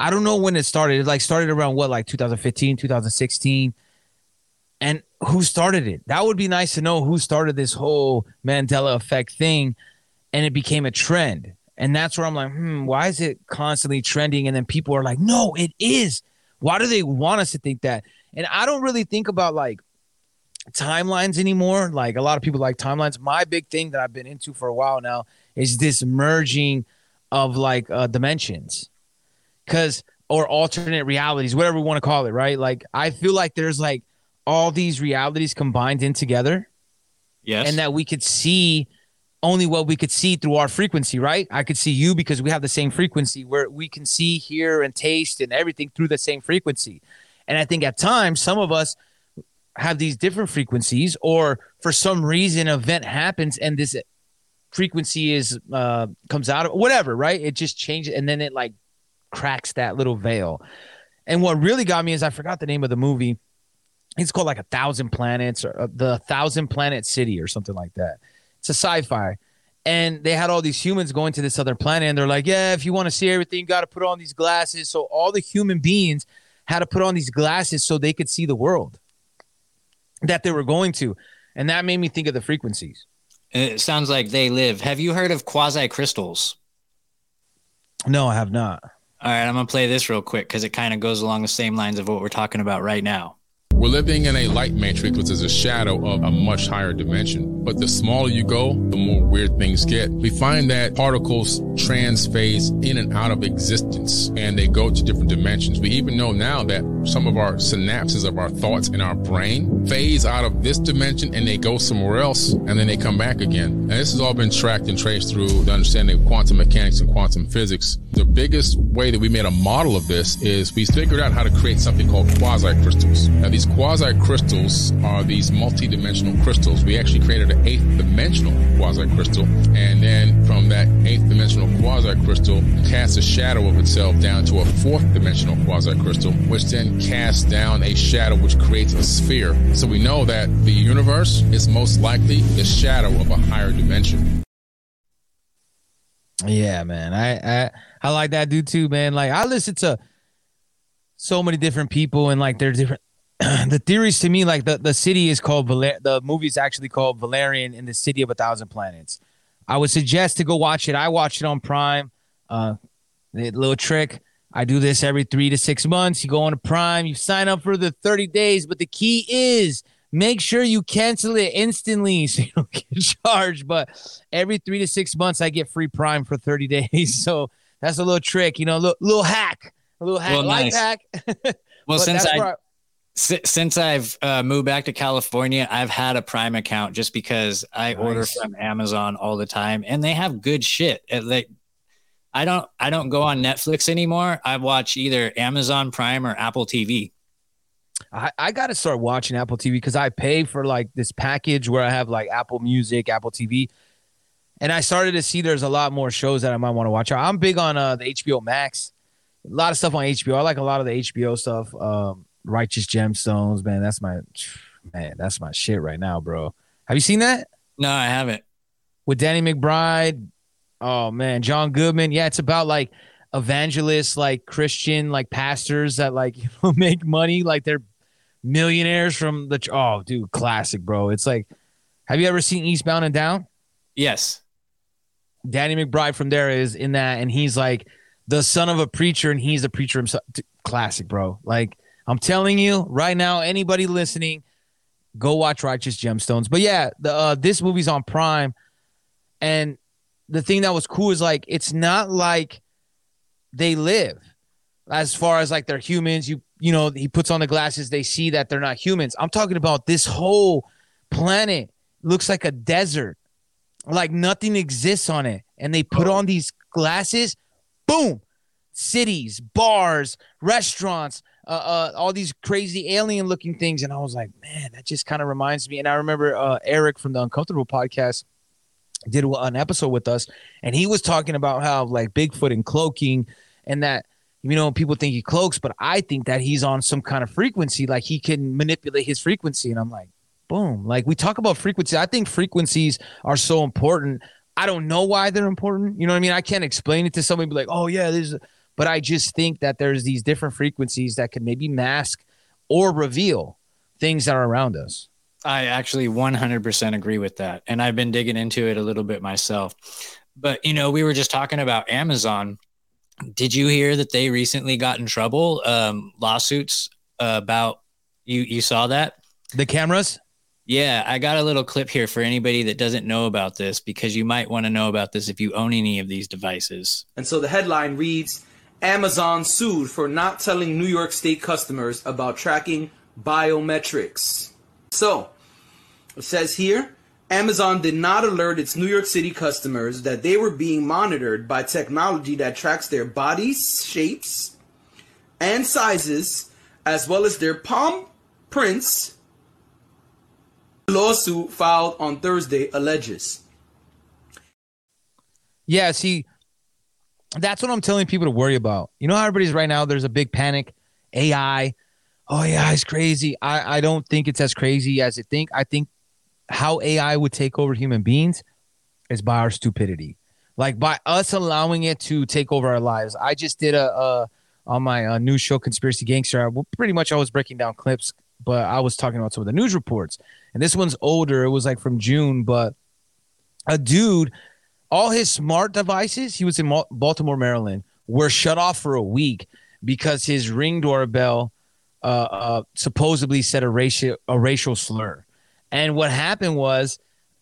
I don't know when it started. It like started around what, like 2015, 2016, and who started it? That would be nice to know who started this whole Mandela effect thing, and it became a trend. And that's where I'm like, hmm, why is it constantly trending? And then people are like, no, it is. Why do they want us to think that? And I don't really think about like timelines anymore. Like a lot of people like timelines. My big thing that I've been into for a while now is this merging of like uh, dimensions, because or alternate realities, whatever we want to call it, right? Like I feel like there's like all these realities combined in together, Yes. and that we could see only what we could see through our frequency, right? I could see you because we have the same frequency where we can see, hear, and taste and everything through the same frequency. And I think at times some of us have these different frequencies, or for some reason, an event happens and this frequency is uh comes out of whatever, right? It just changes and then it like cracks that little veil. And what really got me is I forgot the name of the movie. It's called like a thousand planets or uh, the thousand planet city or something like that. It's a sci-fi. And they had all these humans going to this other planet, and they're like, "Yeah, if you want to see everything, you got to put on these glasses." So all the human beings had to put on these glasses so they could see the world that they were going to, and that made me think of the frequencies. It sounds like they live. Have you heard of quasi crystals? No, I have not. All right, I'm gonna play this real quick because it kind of goes along the same lines of what we're talking about right now. We're living in a light matrix, which is a shadow of a much higher dimension. But the smaller you go, the more weird things get. We find that particles transphase in and out of existence and they go to different dimensions. We even know now that some of our synapses of our thoughts in our brain phase out of this dimension and they go somewhere else and then they come back again. And this has all been tracked and traced through the understanding of quantum mechanics and quantum physics. The biggest way that we made a model of this is we figured out how to create something called quasi crystals. Now, these quasi crystals are these multi-dimensional crystals. We actually created an eighth dimensional quasi crystal, and then from that eighth dimensional quasi crystal, casts a shadow of itself down to a fourth dimensional quasi crystal, which then casts down a shadow which creates a sphere. So we know that the universe is most likely the shadow of a higher dimension. Yeah, man. I I I like that dude too, man. Like I listen to so many different people and like they're different the theories to me like the, the city is called Valer- the movie is actually called Valerian in the City of a Thousand Planets. I would suggest to go watch it. I watch it on Prime. Uh little trick. I do this every three to six months. You go on to Prime, you sign up for the 30 days, but the key is make sure you cancel it instantly so you don't get charged. But every three to six months, I get free Prime for 30 days. So that's a little trick, you know, little, little hack, a little hack, Well, life nice. hack. Well, But since I where si- since I've uh, moved back to California, I've had a Prime account just because I order from Amazon all the time, and they have good shit. Uh, Like, I don't I don't go on Netflix anymore. I watch either Amazon Prime or Apple TV. I, I got to start watching Apple TV because I pay for like this package where I have like Apple Music, Apple TV, and I started to see there's a lot more shows that I might want to watch. I'm big on uh, the HBO Max, a lot of stuff on HBO. I like a lot of the HBO stuff. Um, Righteous Gemstones, man, that's my man, that's my shit right now, bro. Have you seen that No, I haven't. with Danny McBride? Oh man, John Goodman. Yeah, it's about like evangelists, like Christian, like pastors that like you know, make money, like they're millionaires from the. Oh, dude, classic, bro. It's like, have you ever seen Eastbound and Down? Yes. Danny McBride from there is in that, and he's like the son of a preacher, and he's a preacher himself. Dude, Classic, bro. Like I'm telling you right now, anybody listening, go watch Righteous Gemstones. But yeah, the uh, this movie's on Prime, and the thing that was cool is like it's not like they live as far as like they're humans. You you know he puts on the glasses, they see that they're not humans. I'm talking about this whole planet looks like a desert like nothing exists on it and they put on these glasses boom cities bars restaurants uh, uh all these crazy alien looking things. And i was like man that just kind of reminds me. And i remember uh eric from the uncomfortable podcast did an episode with us. And he was talking about how like bigfoot and cloaking and that you know people think he cloaks but i think that he's on some kind of frequency like he can manipulate his frequency. And i'm like boom. Like we talk about frequency. I think frequencies are so important. I don't know why they're important. You know what i mean? I can't explain it to somebody be like oh yeah there's but i just think that there's these different frequencies that can maybe mask or reveal things that are around us I actually 100% agree with that. And I've been digging into it a little bit myself. But, you know, we were just talking about Amazon. Did you hear that they recently got in trouble? Um, lawsuits about you, you saw that? the cameras Yeah, I got a little clip here for anybody that doesn't know about this because you might want to know about this if you own any of these devices. And so the headline reads Amazon sued for not telling New York State customers about tracking biometrics. So, it says here Amazon did not alert its New York City customers that they were being monitored by technology that tracks their bodies, shapes, and sizes, as well as their palm prints. The lawsuit filed on Thursday alleges. Yeah, see, that's what I'm telling people to worry about. You know how everybody's right now, there's a big panic. AI. Oh, yeah, it's crazy. I, I don't think it's as crazy as it think. I think how AI would take over human beings is by our stupidity. Like by us allowing it to take over our lives. I just did a, a on my uh, news show, Conspiracy Gangster. Well, pretty much I was breaking down clips, but I was talking about some of the news reports. And this one's older. It was like from June, but a dude all his smart devices, he was in Baltimore, Maryland, were shut off for a week because his ring doorbell uh, uh, supposedly said a racial a racial slur. And what happened was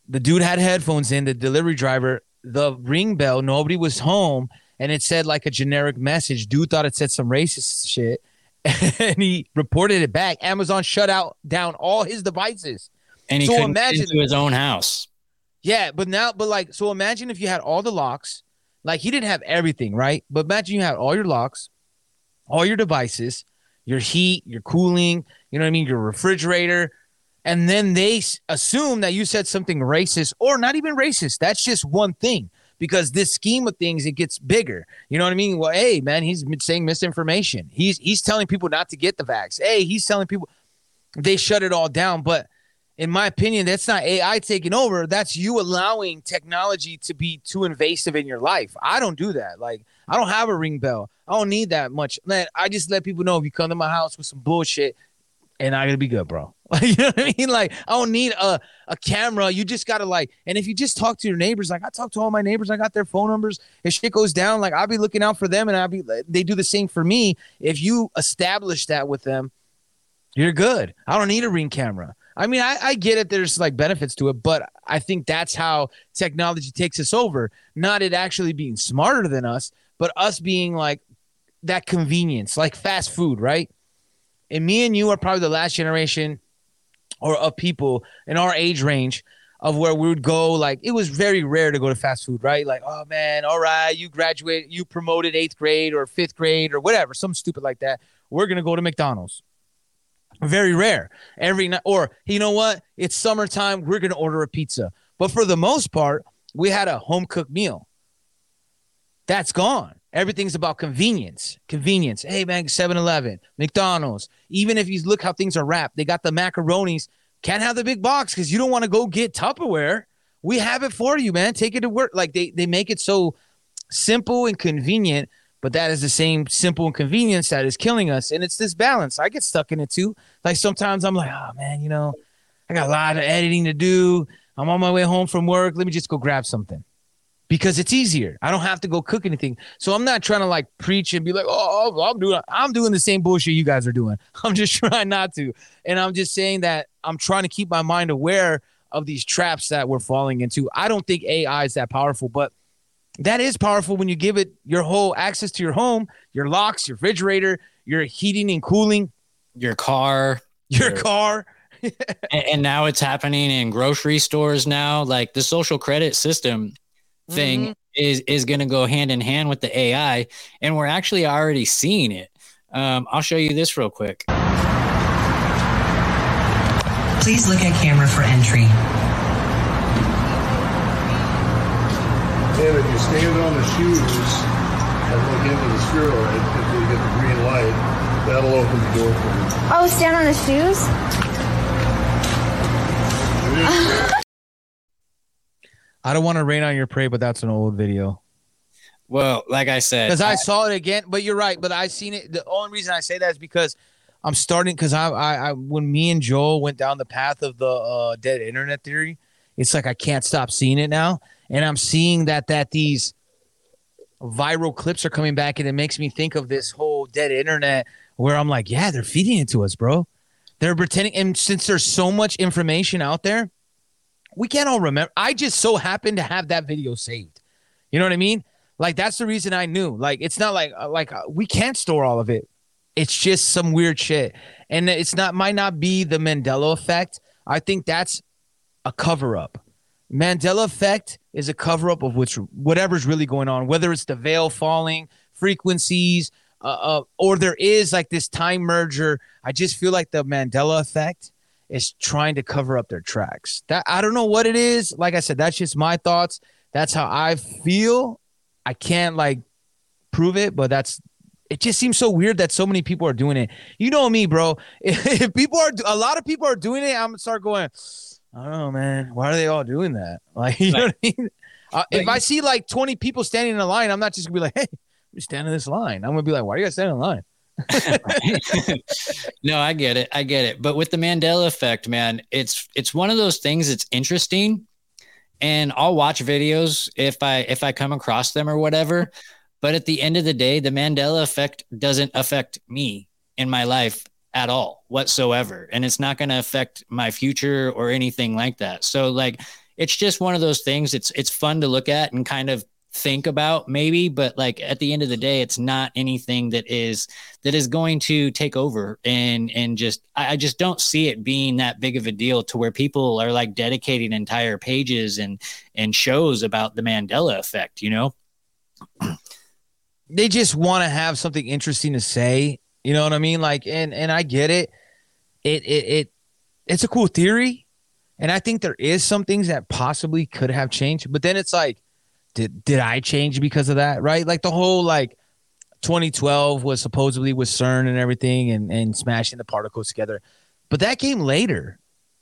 the dude had headphones in, the delivery driver, the ring bell, nobody was home, and it said like a generic message. Dude thought it said some racist shit, and he reported it back. Amazon shut out down all his devices. And he So couldn't imagine- into his own house. Yeah, but now, but like, so imagine if you had all the locks. Like he didn't have everything, right? But imagine you had all your locks, all your devices, your heat, your cooling, you know what I mean, your refrigerator, and then they assume that you said something racist or not even racist. That's just one thing because this scheme of things it gets bigger. You know what I mean? Well, hey man, he's saying misinformation. He's he's telling people not to get the vax. Hey, he's telling people they shut it all down, but in my opinion, that's not AI taking over. That's you allowing technology to be too invasive in your life. I don't do that. Like, I don't have a ring bell. I don't need that much. Man, I just let people know if you come to my house with some bullshit, and I'm gonna be good, bro. you know what I mean? Like, I don't need a, a camera. You just gotta like, and if you just talk to your neighbors, like I talk to all my neighbors, I got their phone numbers. If shit goes down, like I'll be looking out for them, and I'll be they do the same for me. If you establish that with them, you're good. I don't need a ring camera. I mean, I, I get it. There's like benefits to it, but I think that's how technology takes us over. Not it actually being smarter than us, but us being like that convenience, like fast food, right? And me and you are probably the last generation or of people in our age range of where we would go. Like it was very rare to go to fast food, right? Like, oh man, all right, you graduate, you promoted eighth grade or fifth grade or whatever, some stupid like that. We're gonna go to McDonald's very rare. Every night or you know what? It's summertime. We're to order a pizza. But for the most part we had a home cooked meal. That's gone. Everything's about convenience. Convenience. Hey man 7-eleven mcdonald's. Even if you look how things are wrapped they got the macaronis. Can't have the big box because you don't want to go get tupperware. We have it for you man. Take it to work. Like they, they make it so simple and convenient but that is the same simple inconvenience that is killing us. And it's this balance. I get stuck in it too. Like sometimes I'm like, oh man, you know, I got a lot of editing to do. I'm on my way home from work. Let me just go grab something because it's easier. I don't have to go cook anything. So I'm not trying to like preach and be like, oh, oh, I'm doing, I'm doing the same bullshit you guys are doing. I'm just trying not to. And I'm just saying that I'm trying to keep my mind aware of these traps that we're falling into. I don't think AI is that powerful, but that is powerful when you give it your whole access to your home, your locks, your refrigerator, your heating and cooling, your car, your car. and, and now it's happening in grocery stores now. Like the social credit system thing Mm-hmm. is is going to go hand in hand with the AI, and we're actually already seeing it. Um, I'll show you this real quick. Please look at camera for entry. And if you stand on the shoes and look into the spheroid, if you get the green light, that'll open the door for you. Oh, stand on the shoes? I don't want to rain on your parade, but that's an old video. Well, like I said, because I saw it again. But you're right. But I seen it. The only reason I say that is because I'm starting because I, I, I, when me and Joel went down the path of the uh, dead internet theory, it's like I can't stop seeing it now, and I'm seeing that that these viral clips are coming back, and it makes me think of this whole dead internet where I'm like, yeah, they're feeding it to us, bro. They're pretending, and since there's so much information out there, we can't all remember. I just so happened to have that video saved. You know what I mean? Like that's the reason I knew. Like it's not like like uh, we can't store all of it. It's just some weird shit, and it's not might not be the Mandela effect. I think that's a cover up. Mandela effect is a cover up of which whatever's really going on, whether it's the veil falling, frequencies, uh, uh, or there is like this time merger. I just feel like the Mandela effect is trying to cover up their tracks. That I don't know what it is. Like I said, that's just my thoughts. That's how I feel. I can't like prove it, but that's it just seems so weird that so many people are doing it. You know me, bro. If, if people are a lot of people are doing it, I'm gonna start going, I don't know, man. Why are they all doing that? Like, you know what I mean? Uh, if I see like 20 people standing in a line, I'm not just gonna be like, hey, we stand in this line. I'm gonna be like, why are you guys standing in line? no, I get it. I get it. But with the Mandela effect, man, it's it's one of those things that's interesting. And I'll watch videos if I if I come across them or whatever. But at the end of the day, the Mandela effect doesn't affect me in my life at all whatsoever. And it's not going to affect my future or anything like that. So like it's just one of those things. It's it's fun to look at and kind of think about maybe but like at the end of the day it's not anything that is that is going to take over and and just I, I just don't see it being that big of a deal to where people are like dedicating entire pages and and shows about the mandela effect you know they just want to have something interesting to say. You know what I mean? Like, and and I get it. It it it it's a cool theory, and I think there is some things that possibly could have changed. But then it's like, did did I change because of that? Right? Like the whole like 2012 was supposedly with CERN and everything, and and smashing the particles together, but that came later.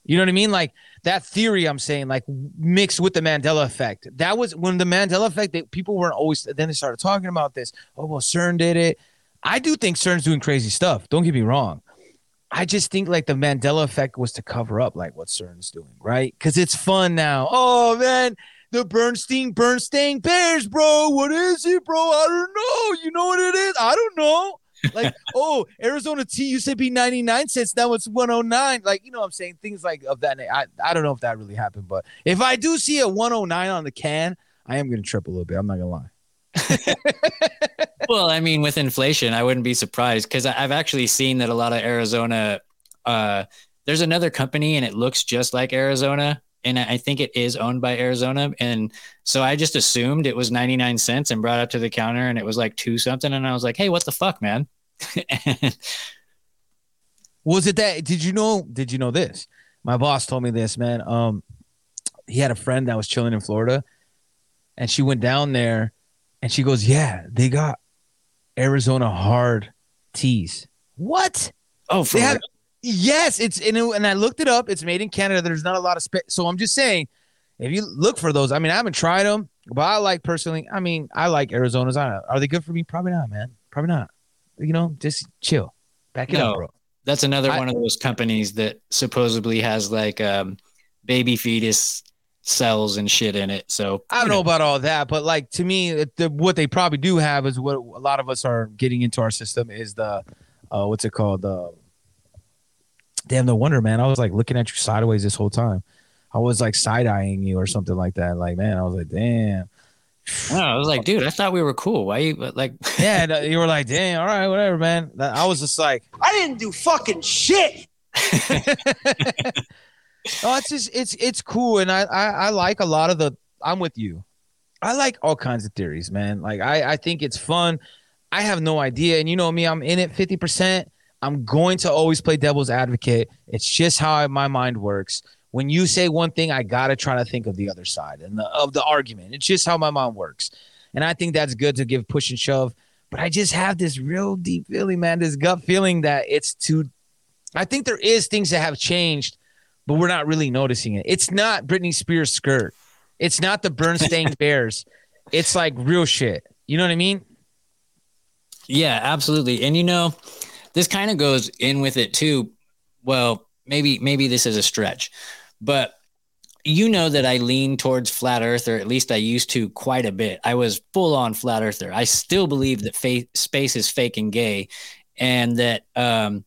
You know what I mean? Like that theory I'm saying, like mixed with the Mandela effect. That was when the Mandela effect, they, people weren't always, then they started talking about this. Oh, well, CERN did it. I do think CERN's doing crazy stuff. Don't get me wrong. I just think like the Mandela effect was to cover up like what CERN's doing, right? Because it's fun now. Oh, man. The Bernstein Bernstein Bears, bro. What is it, bro? I don't know. You know what it is? I don't know like, oh, Arizona Tea used to be 99 cents. Now it's 109. Like, you know what I'm saying? Things like of that. I, I don't know if that really happened, but if I do see a 109 on the can, I am going to trip a little bit. I'm not going to lie. well, I mean, with inflation, I wouldn't be surprised because I've actually seen that a lot of Arizona, uh, there's another company and it looks just like Arizona. And I think it is owned by Arizona. And so I just assumed it was 99 cents and brought it to the counter and it was like two something. And I was like, hey, what the fuck, man? was it that? Did you know? Did you know this? My boss told me this, man. Um, he had a friend that was chilling in Florida and she went down there and she goes, yeah, they got Arizona hard teas. What? Oh, for have, yes, it's and, it, and I looked it up. It's made in Canada. There's not a lot of space. So I'm just saying, if you look for those, I mean, I haven't tried them, but I like personally. I mean, I like Arizona's. Are they good for me? Probably not, man. Probably not. You know, just chill, back it no, up, bro. That's another I- one of those companies that supposedly has like um, baby fetus cells and shit in it. So I don't know about all that, but like to me, it- the, what they probably do have is what a lot of us are getting into our system is the, uh, what's it called? The, damn, no wonder, man. I was like looking at you sideways this whole time. I was like side eyeing you or something like that. Like, man, I was like, damn. No, I was like, dude, I thought we were cool. Why you but, like? Yeah, uh, you were like, damn, all right, whatever, man. I was just like, I didn't do fucking shit. oh, it's just it's it's cool, and I, I I like a lot of the. I'm with you. I like all kinds of theories, man. Like I I think it's fun. I have no idea, and you know me, I'm in it fifty percent. I'm going to always play devil's advocate. It's just how my mind works. When you say one thing, I gotta try to think of the other side and the, of the argument. It's just how my mind works, and I think that's good to give push and shove. But I just have this real deep feeling, man, this gut feeling that it's too. I think there is things that have changed, but we're not really noticing it. It's not Britney Spears' skirt. It's not the Bernstein Bears. It's like real shit. You know what I mean? Yeah, absolutely. And you know, this kind of goes in with it too. Well, maybe maybe this is a stretch, but you know that I lean towards flat earth, or at least I used to quite a bit. I was full on flat earther. I still believe that fa- space is fake and gay, and that um,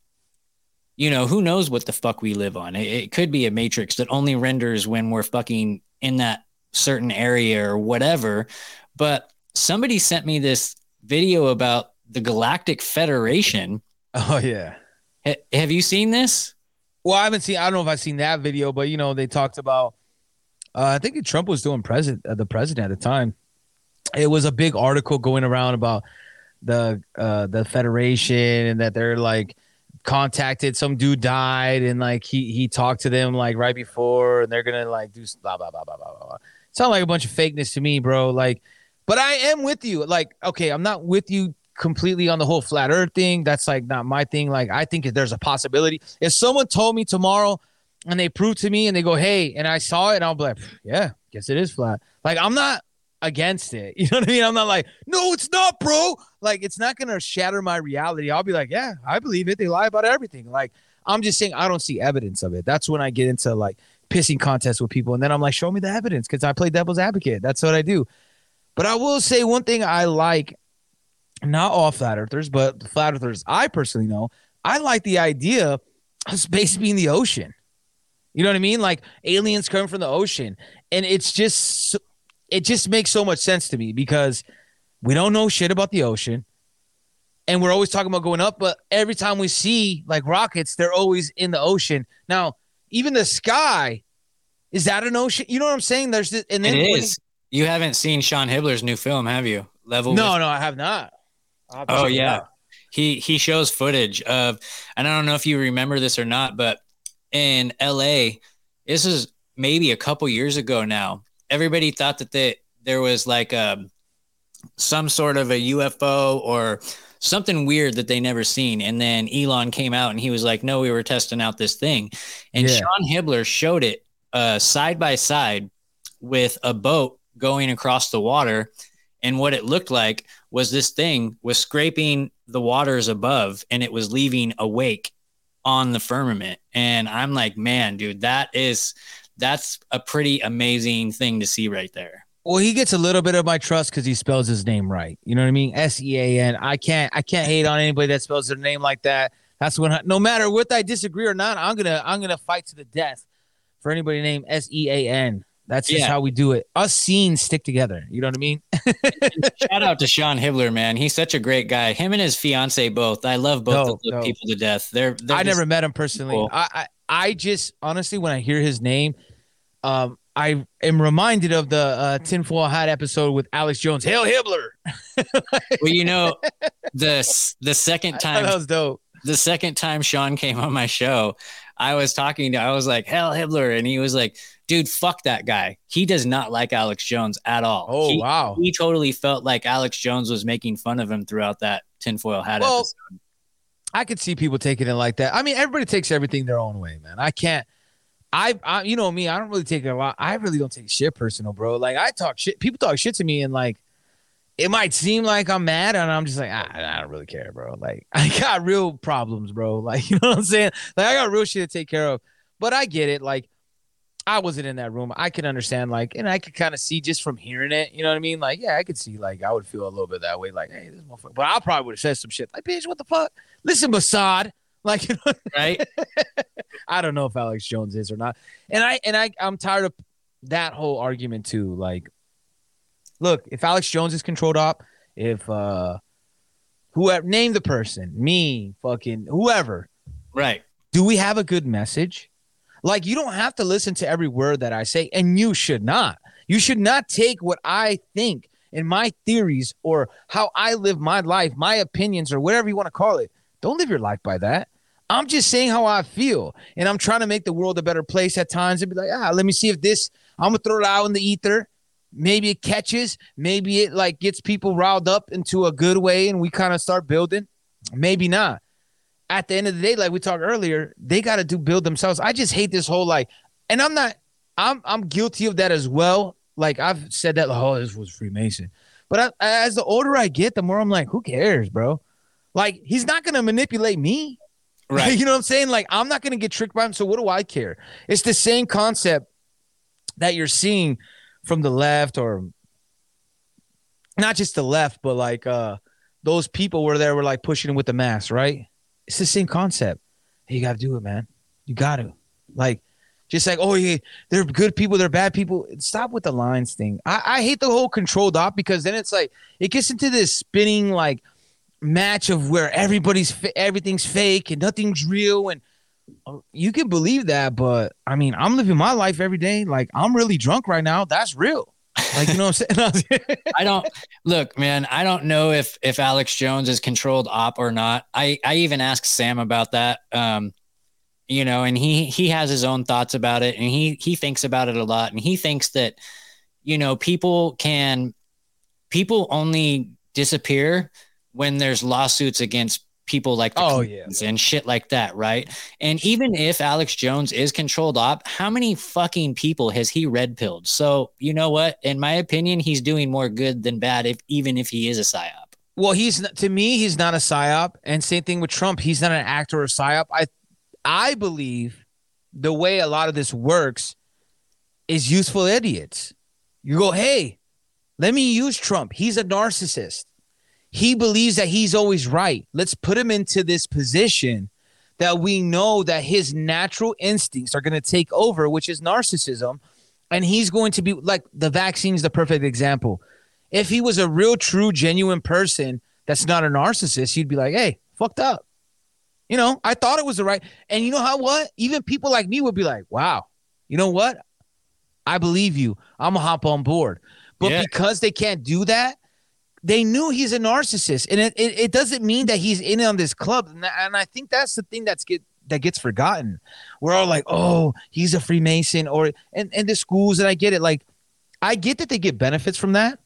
you know who knows what the fuck we live on. It, it could be a matrix that only renders when we're fucking in that certain area or whatever. But somebody sent me this video about the Galactic Federation. Oh yeah. Ha- have you seen this? Well, I haven't seen. I don't know if I've seen that video, but you know, they talked about. Uh, I think Trump was doing president, uh, the president at the time. It was a big article going around about the uh, the federation and that they're like contacted some dude died and like he he talked to them like right before and they're gonna like do blah blah blah blah blah blah. Sound like a bunch of fakeness to me, bro. Like, but I am with you. Like, okay, I'm not with you completely on the whole flat earth thing. That's like not my thing. Like, I think if there's a possibility. If someone told me tomorrow and they prove to me and they go, hey, and I saw it, I'll be like, yeah, guess it is flat. Like, I'm not against it. You know what I mean? I'm not like, no, it's not, bro. Like, it's not gonna shatter my reality. I'll be like, yeah, I believe it. They lie about everything. Like, I'm just saying I don't see evidence of it. That's when I get into like pissing contests with people, and then I'm like, show me the evidence because I play devil's advocate. That's what I do. But I will say one thing I like not all flat earthers, but the flat earthers I personally know, I like the idea of space being the ocean. You know what I mean? Like aliens come from the ocean. And it's just it just makes so much sense to me because we don't know shit about the ocean. And we're always talking about going up, but every time we see like rockets, they're always in the ocean. Now, even the sky, is that an ocean? You know what I'm saying? There's this, and then It when- is. You haven't seen Sean Hibbeler's new film, have you? Level. No, with- no, I have not. Have Oh yeah. out. He he shows footage of and I don't know if you remember this or not, but in LA, this is maybe a couple years ago now. Everybody thought that they, there was like um some sort of a UFO or something weird that they never seen. And then Elon came out and he was like, No, we were testing out this thing. And Yeah. Sean Hibbeler showed it uh side by side with a boat going across the water. And what it looked like was this thing was scraping the waters above and it was leaving a wake on the firmament. And I'm like, man, dude, that is that's a pretty amazing thing to see right there. Well, he gets a little bit of my trust because he spells his name right. You know what I mean? S E A N. I can't I can't hate on anybody that spells their name like that. That's when no matter what I disagree or not, I'm gonna I'm gonna fight to the death for anybody named S E A N. That's just Yeah. how we do it. Us scenes stick together. You know what I mean? Shout out to Sean Hibbeler, man. He's such a great guy. Him and his fiance both. I love both the dope. people to death. They're, they're I never met him personally. cool. I, I I just honestly when I hear his name, um, I am reminded of the uh, tinfoil hat episode with Alex Jones. Hail Hibbeler. well, you know, the the second time that was dope. the second time Sean came on my show, I was talking to, I was like, hell Hibbeler. And he was like, dude, fuck that guy. He does not like Alex Jones at all. Oh, He- wow. He totally felt like Alex Jones was making fun of him throughout that tinfoil hat Well, episode. I could see people taking it like that. I mean, everybody takes everything their own way, man. I can't. I, I, you know me. I don't really take it a lot. I really don't take shit personal, bro. Like I talk shit. People talk shit to me, and like it might seem like I'm mad, and I'm just like, I, I don't really care, bro. Like I got real problems, bro. Like you know what I'm saying? Like I got real shit to take care of. But I get it. Like I wasn't in that room. I could understand, like, and I could kind of see just from hearing it. You know what I mean? Like, yeah, I could see, like, I would feel a little bit that way. Like, hey, this motherfucker. But I probably would have said some shit like, bitch, what the fuck? Listen, Mossad. Like, you know, right? I don't know if Alex Jones is or not. And I and I I'm tired of that whole argument too. Like, look, if Alex Jones is controlled op, if uh whoever name the person, me, fucking whoever, right. do we have a good message? Like, you don't have to listen to every word that I say, and you should not. You should not take what I think and my theories or how I live my life, my opinions, or whatever you want to call it. Don't live your life by that. I'm just saying how I feel, and I'm trying to make the world a better place at times and be like, ah, let me see if this, I'm gonna throw it out in the ether. Maybe it catches, maybe it like gets people riled up into a good way and we kind of start building. Maybe not at the end of the day, like we talked earlier, they got to do build themselves. I just hate this whole like, and I'm not, I'm I'm guilty of that as well. Like I've said that, oh, this was Freemason, but I, as the older I get, the more I'm like, who cares, bro? Like he's not gonna manipulate me, Right. you know what I'm saying? Like I'm not gonna get tricked by him. So what do I care? It's the same concept that you're seeing from the left or not just the left, but like uh those people were there were like pushing with the mask, right? It's the same concept. Hey, you gotta do it, man. You gotta. Like, just like, oh yeah, they're good people, they're bad people. Stop with the lines thing. I, I hate the whole controlled op because then it's like it gets into this spinning like match of where everybody's everything's fake and nothing's real and uh, you can believe that, but I mean, I'm living my life every day. Like I'm really drunk right now. That's real. Like you know what I'm saying? I don't look, man. I don't know if if Alex Jones is controlled op or not. I I even asked Sam about that. Um, you know, and he he has his own thoughts about it, and he he thinks about it a lot, and he thinks that you know people can people only disappear when there's lawsuits against people like the Oh, Clintons and shit like that, right? And even if Alex Jones is controlled op, how many fucking people has he red pilled? So you know what? In my opinion, he's doing more good than bad, if even if he is a psyop. Well, he's not, to me, he's not a psyop, and same thing with Trump. He's not an actor or psyop. I, I believe the way a lot of this works is useful idiots. You go, hey, let me use Trump. He's a narcissist. He believes that he's always right. Let's put him into this position that we know that his natural instincts are going to take over, which is narcissism. And he's going to be like the vaccine's the perfect example. If he was a real, true, genuine person that's not a narcissist, he'd be like, hey, fucked up. You know, I thought it was the right. And you know how what? Even people like me would be like, wow, you know what? I believe you. I'm gonna hop on board. But Yeah. because they can't do that, they knew he's a narcissist, and it, it, it doesn't mean that he's in on this club. And, I- and I think that's the thing that's get that gets forgotten. We're all like, oh, he's a Freemason, or and and the schools, and I get it. Like, I get that they get benefits from that,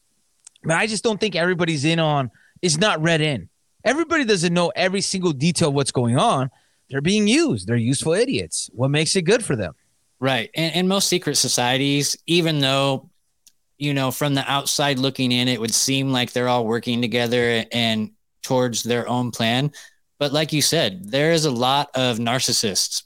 but I just don't think everybody's in on. It's not read in. Everybody doesn't know every single detail of what's going on. They're being used. They're useful idiots. What makes it good for them? Right. And, and most secret societies, even though, you know, from the outside looking in, it would seem like they're all working together and towards their own plan. But like you said, there is a lot of narcissists.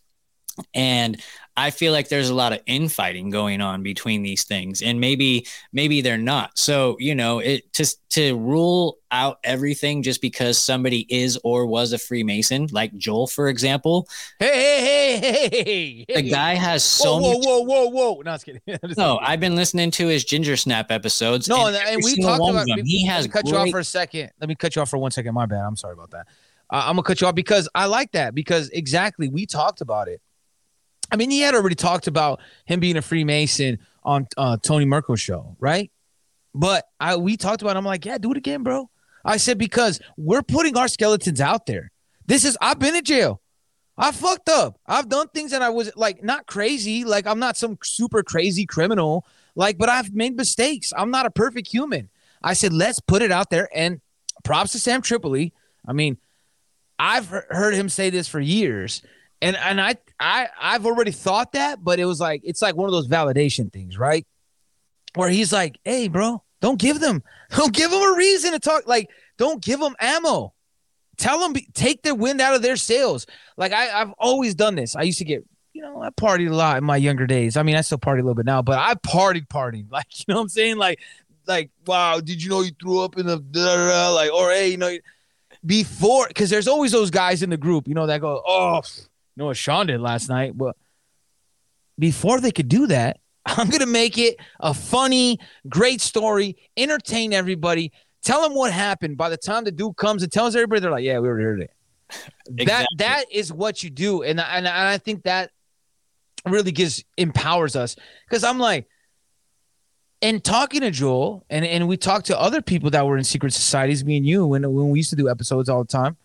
And I feel like there's a lot of infighting going on between these things. And maybe, maybe they're not. So, you know, it to, to rule out everything just because somebody is or was a Freemason, like Joel, for example. Hey, hey, hey, hey, hey. The guy has so whoa, whoa, much whoa, whoa, whoa. No, I was kidding. No, kidding. I've been listening to his Ginger Snap episodes. No, and, and, we talked about. them, he has cut you off for a second. Let me cut you off for one second. My bad. I'm sorry about that. Uh, I'm gonna cut you off because I like that because exactly we talked about it. I mean, he had already talked about him being a Freemason on uh, Tony Merkel's show, right? But I we talked about. It, I'm like, yeah, do it again, bro. I said because we're putting our skeletons out there. This is I've been in jail. I fucked up. I've done things that I was like not crazy. Like I'm not some super crazy criminal. Like, but I've made mistakes. I'm not a perfect human. I said, let's put it out there. And props to Sam Tripoli. I mean, I've heard him say this for years, and and I I I've already thought that, but it was like it's like one of those validation things, right? Where he's like, "Hey, bro, don't give them, don't give them a reason to talk. Like, don't give them ammo. Tell them, take the wind out of their sails. Like I I've always done this. I used to get." You know, I partied a lot in my younger days. I mean, I still party a little bit now, but I partied, partied. Like, you know what I'm saying? Like, like, wow, did you know you threw up in the da, da, da, like, or hey, you know, before because there's always those guys in the group, you know, that go, oh, know what Sean did last night. But before they could do that, I'm gonna make it a funny, great story, entertain everybody, tell them what happened. By the time the dude comes and tells everybody, they're like, yeah, we already heard it. That Exactly. that that is what you do, and and, and I think that really gives empowers us because I'm like, and talking to Joel, and and we talked to other people that were in secret societies, me and you, when when we used to do episodes all the time.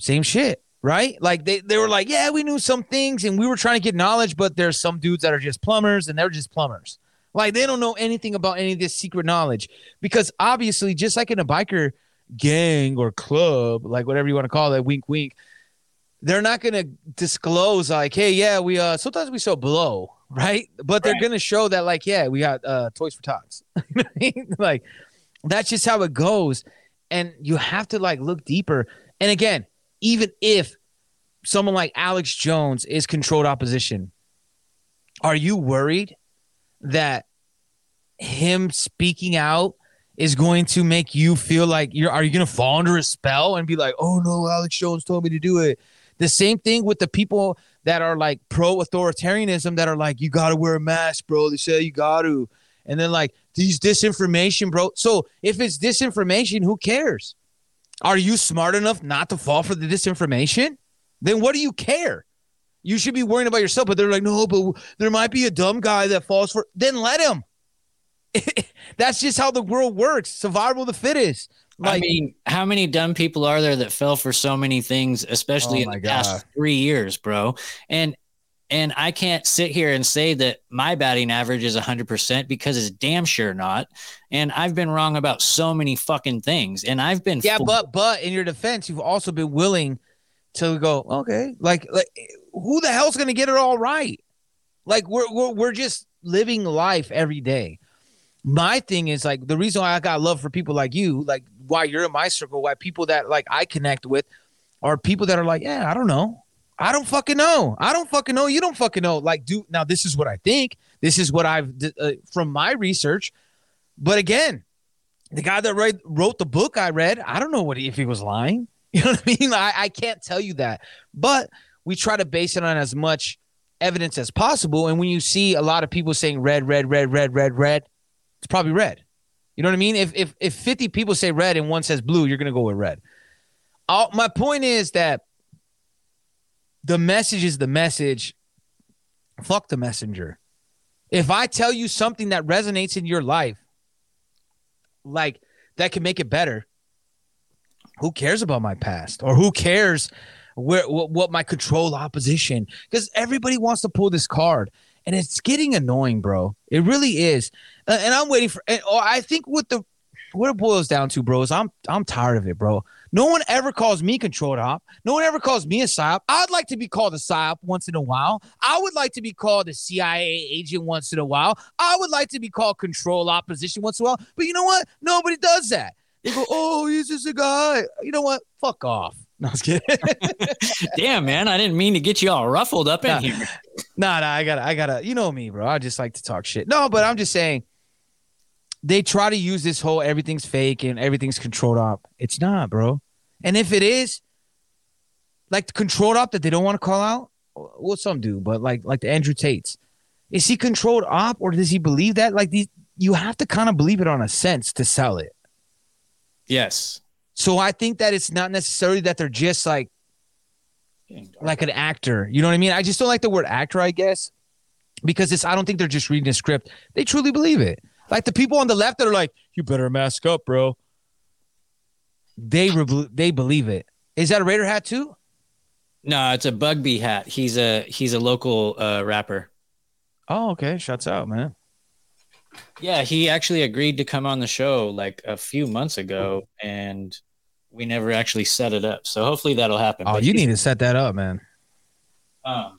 Same shit, right? Like they they were like, yeah, we knew some things, and we were trying to get knowledge, but there's some dudes that are just plumbers, and they're just plumbers. Like they don't know anything about any of this secret knowledge because obviously, just like in a biker gang or club, like whatever you want to call it, wink, wink, they're not going to disclose like, hey, yeah, we uh sometimes we sell blow, right? But they're going to show that like, yeah, we got uh toys for tots. You know what I mean? like that's just how it goes. And you have to like look deeper. And again, even if someone like Alex Jones is controlled opposition, are you worried that him speaking out is going to make you feel like you're are you going to fall under a spell and be like, "Oh no, Alex Jones told me to do it." The same thing with the people that are like pro authoritarianism that are like, "You got to wear a mask, bro." They say you got to. And then like these disinformation, bro. So if it's disinformation, who cares? Are you smart enough not to fall for the disinformation? Then what do you care? You should be worrying about yourself, but they're like, no, but there might be a dumb guy that falls for. Then let him. That's just how the world works. Survival of the fittest. I mean, how many dumb people are there that fell for so many things, especially Oh in the past three years, bro? And and I can't sit here and say that my batting average is 100% because it's damn sure not. And I've been wrong about so many fucking things. And I've been Yeah, but but in your defense, you've also been willing to go, okay, like like who the hell's gonna get it all right? Like we're we're we're just living life every day. My thing is like the reason why I got love for people like you, like why you're in my circle, why people that like I connect with are people that are like, yeah, I don't know. I don't fucking know. I don't fucking know. You don't fucking know. Like, do now. This is what I think. This is what I've uh, from my research. But again, the guy that write, wrote the book I read, I don't know what he, if he was lying. You know what I mean? I, I can't tell you that, but we try to base it on as much evidence as possible. And when you see a lot of people saying red, red, red, red, red, red, it's probably red. You know what I mean? If if if 50 people say red and one says blue, you're gonna go with red. All, my point is that the message is the message. Fuck the messenger. If I tell you something that resonates in your life, like that can make it better, who cares about my past or who cares where what, what my control opposition? Because everybody wants to pull this card, and it's getting annoying, bro. It really is. And I'm waiting for. And, oh, I think what the what it boils down to, bro, is I'm I'm tired of it, bro. No one ever calls me controlled op. No one ever calls me a psyop. I'd like to be called a psyop once in a while. I would like to be called a CIA agent once in a while. I would like to be called control opposition once in a while. But you know what? Nobody does that. They go, oh, he's just a guy. You know what? Fuck off. No, I was kidding. Damn, man, I didn't mean to get you all ruffled up in Nah. here. nah, nah, I gotta, I gotta, you know me, bro. I just like to talk shit. No, but I'm just saying they try to use this whole everything's fake and everything's controlled op. It's not, bro. And if it is, like the controlled op that they don't want to call out, well, some do, but like like the Andrew Tates, is he controlled op or does he believe that? Like these, you have to kind of believe it on a sense to sell it. Yes. So I think that it's not necessarily that they're just like like an actor. You know what I mean? I just don't like the word actor, I guess, because it's I don't think they're just reading a script. They truly believe it. Like the people on the left that are like, "You better mask up, bro." They re- they believe it. Is that a Raider hat too? No, it's a Bugby hat. He's a he's a local uh, rapper. Oh, okay. Shuts out, man. Yeah, he actually agreed to come on the show like a few months ago, and we never actually set it up. So hopefully that'll happen. Oh, But you need to set that up, man. Um,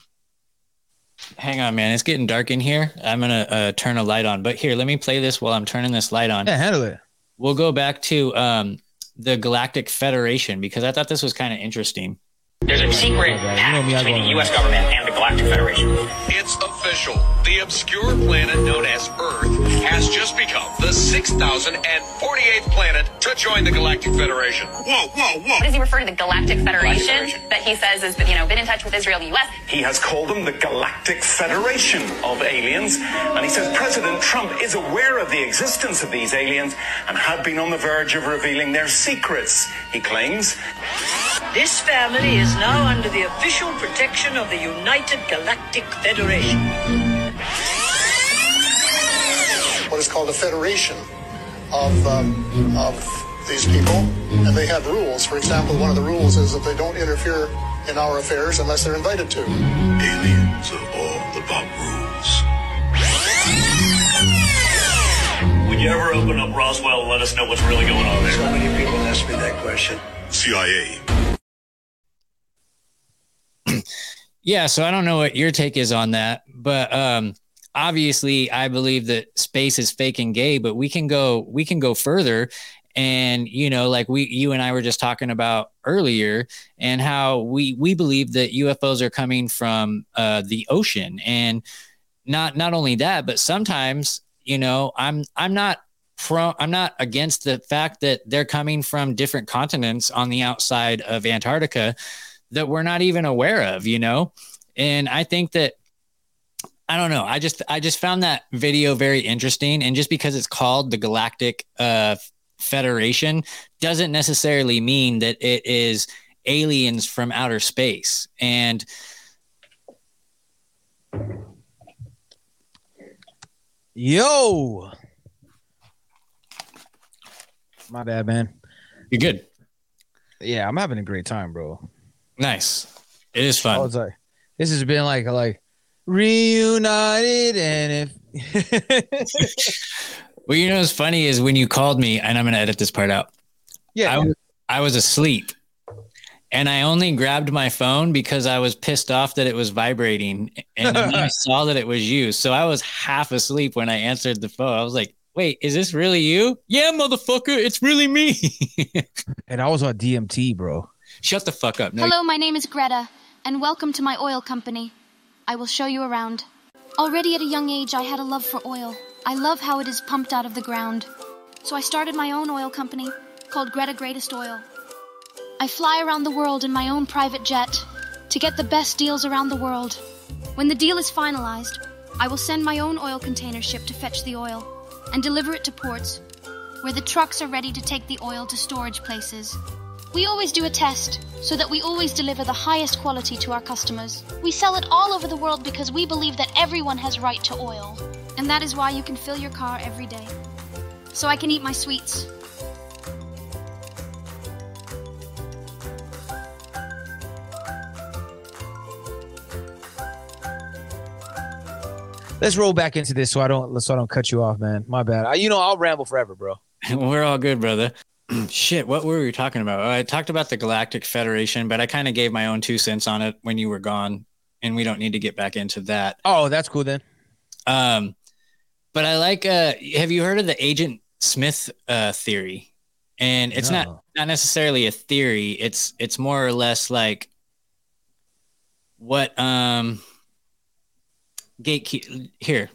hang on, man. It's getting dark in here. I'm gonna uh, turn a light on. But here, let me play this while I'm turning this light on. Yeah, handle it. We'll go back to um, the Galactic Federation because I thought this was kind of interesting. There's a secret pact between the U.S. government and the Galactic Federation. It's official. The obscure planet known as Earth has just become the 6,048th planet to join the Galactic Federation. Whoa, whoa, whoa. What does he refer to the Galactic Federation that he says has been, you know, been in touch with Israel, the U.S.? He has called them the Galactic Federation of Aliens, and he says President Trump is aware of the existence of these aliens and had been on the verge of revealing their secrets, he claims. This family is now under the official protection of the United Galactic Federation. What is called a federation of, um, of these people, and they have rules. For example, one of the rules is that they don't interfere in our affairs unless they're invited to. Aliens are all about rules. Would you ever open up Roswell and let us know what's really going on there? So many people ask me that question. CIA. Yeah, so I don't know what your take is on that, but um obviously I believe that space is fake and gay, but we can go we can go further and you know like we you and I were just talking about earlier and how we we believe that UFOs are coming from uh the ocean and not not only that, but sometimes, you know, I'm I'm not pro I'm not against the fact that they're coming from different continents on the outside of Antarctica that we're not even aware of, you know? And I think that I don't know. I just I just found that video very interesting and just because it's called the Galactic uh Federation doesn't necessarily mean that it is aliens from outer space. And Yo. My bad, man. You're good. Yeah, I'm having a great time, bro. Nice. It is fun. I was like, this has been like like reunited and if Well, you know what's funny is when you called me, and I'm gonna edit this part out. Yeah, I, was- I was asleep, and I only grabbed my phone because I was pissed off that it was vibrating, and then I saw that it was you. So I was half asleep when I answered the phone. I was like, "Wait, is this really you?" Yeah, motherfucker, it's really me. and I was on DMT, bro. Shut the fuck up. No, Hello, my name is Greta, and welcome to my oil company. I will show you around. Already at a young age, I had a love for oil. I love how it is pumped out of the ground. So I started my own oil company called Greta Greatest Oil. I fly around the world in my own private jet to get the best deals around the world. When the deal is finalized, I will send my own oil container ship to fetch the oil and deliver it to ports where the trucks are ready to take the oil to storage places. We always do a test so that we always deliver the highest quality to our customers. We sell it all over the world because we believe that everyone has right to oil. And that is why you can fill your car every day. So I can eat my sweets. Let's roll back into this so I don't so I don't cut you off, man. My bad. I, you know I'll ramble forever, bro. We're all good, brother. Shit, what were we talking about? I talked about the Galactic Federation, but I kind of gave my own two cents on it when you were gone, and we don't need to get back into that. Oh, that's cool then. Um, but I like. Uh, have you heard of the Agent Smith uh, theory? And it's No. not not necessarily a theory. It's it's more or less like what um gatekeep here.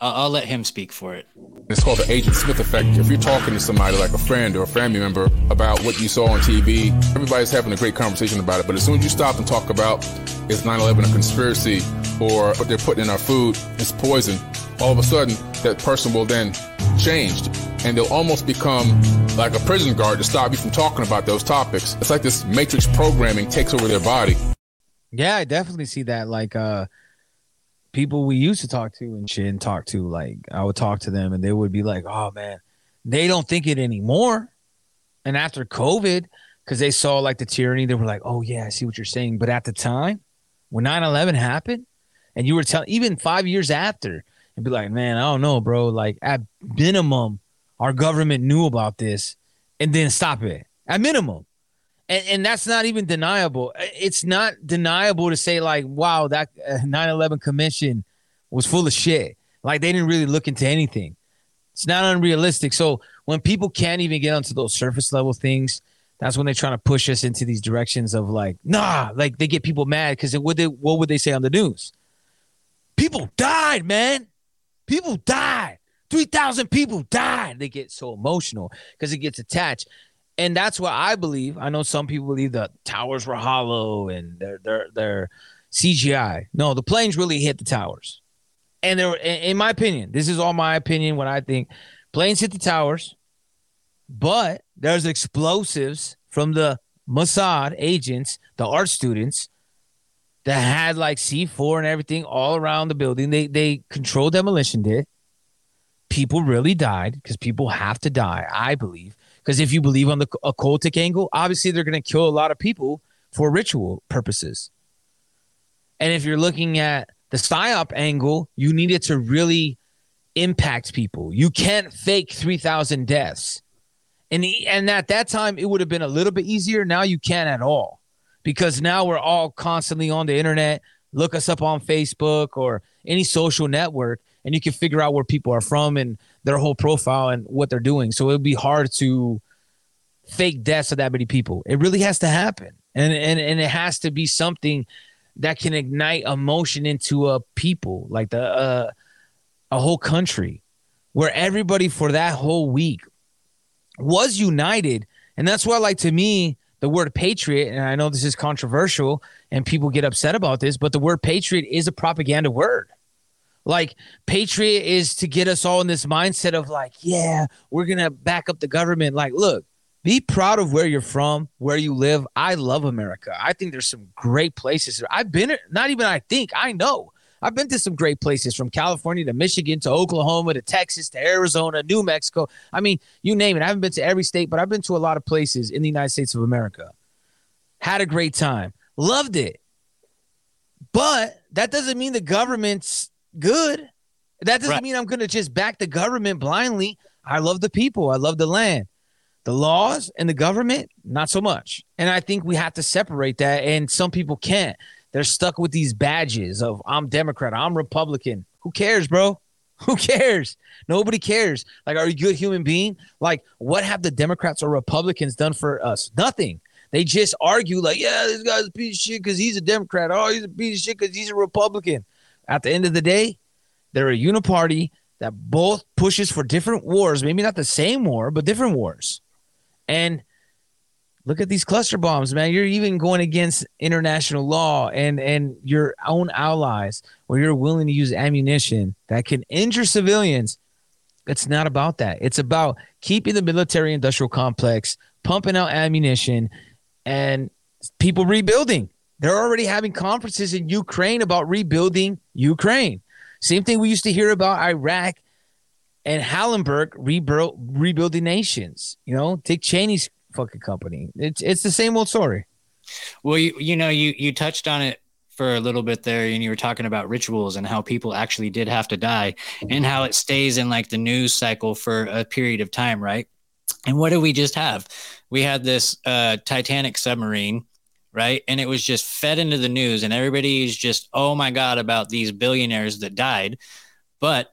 I'll, I'll let him speak for it. It's called the Agent Smith effect. If you're talking to somebody like a friend or a family member about what you saw on TV, everybody's having a great conversation about it. But as soon as you stop and talk about is 9/11 a conspiracy or what they're putting in our food is poison, all of a sudden that person will then change and they'll almost become like a prison guard to stop you from talking about those topics. It's like this matrix programming takes over their body. Yeah, I definitely see that. Like uh people we used to talk to and shit and talk to, like I would talk to them and they would be like, Oh man, they don't think it anymore. And after COVID, because they saw like the tyranny, they were like, Oh yeah, I see what you're saying. But at the time, when 9-11 happened, and you were telling even five years after, and be like, Man, I don't know, bro. Like at minimum, our government knew about this and then stop it. At minimum and, and that's not even deniable. It's not deniable to say like, wow, that uh, 9/11 commission was full of shit. Like they didn't really look into anything. It's not unrealistic. So when people can't even get onto those surface level things, that's when they're trying to push us into these directions of like, nah, like they get people mad because what they what would they say on the news? People died, man. People died. 3,000 people died. They get so emotional because it gets attached and that's what I believe. I know some people believe the towers were hollow and they're they're they're CGI. No, the planes really hit the towers, and there. In my opinion, this is all my opinion. What I think, planes hit the towers, but there's explosives from the Mossad agents, the art students, that had like C4 and everything all around the building. They they controlled demolition. Did people really died because people have to die? I believe because if you believe on the occultic angle, obviously they're going to kill a lot of people for ritual purposes. And if you're looking at the psyop angle, you need it to really impact people. You can't fake 3,000 deaths. And, and at that time, it would have been a little bit easier. Now you can't at all because now we're all constantly on the internet. Look us up on Facebook or any social network, and you can figure out where people are from and their whole profile and what they're doing. So it would be hard to fake deaths of that many people. It really has to happen. And and and it has to be something that can ignite emotion into a people, like the uh, a whole country where everybody for that whole week was united. And that's why like to me the word patriot and I know this is controversial and people get upset about this, but the word patriot is a propaganda word. Like patriot is to get us all in this mindset of like, yeah, we're gonna back up the government. Like, look, be proud of where you're from, where you live. I love America. I think there's some great places. I've been, not even I think, I know. I've been to some great places from California to Michigan to Oklahoma to Texas to Arizona, New Mexico. I mean, you name it. I haven't been to every state, but I've been to a lot of places in the United States of America. Had a great time. Loved it. But that doesn't mean the government's good. That doesn't Right. mean I'm going to just back the government blindly. I love the people. I love the land. The laws and the government, not so much. And I think we have to separate that. And some people can't. They're stuck with these badges of I'm Democrat, I'm Republican. Who cares, bro? Who cares? Nobody cares. Like, are you a good human being? Like, what have the Democrats or Republicans done for us? Nothing. They just argue, like, yeah, this guy's a piece of shit because he's a Democrat. Oh, he's a piece of shit because he's a Republican. At the end of the day, they're a uniparty that both pushes for different wars, maybe not the same war, but different wars. And look at these cluster bombs, man. You're even going against international law and and your own allies where you're willing to use ammunition that can injure civilians. It's not about that. It's about keeping the military industrial complex pumping out ammunition and people rebuilding. They're already having conferences in Ukraine about rebuilding Ukraine. Same thing we used to hear about Iraq and Halliburton rebuild, rebuilding nations. You know, Dick Cheney's fucking company. It's it's the same old story. Well, you you know you you touched on it for a little bit there, and you were talking about rituals and how people actually did have to die, and how it stays in like the news cycle for a period of time, right? And what do we just have? We had this uh, Titanic submarine, right? And it was just fed into the news, and everybody's just, oh my God, about these billionaires that died. But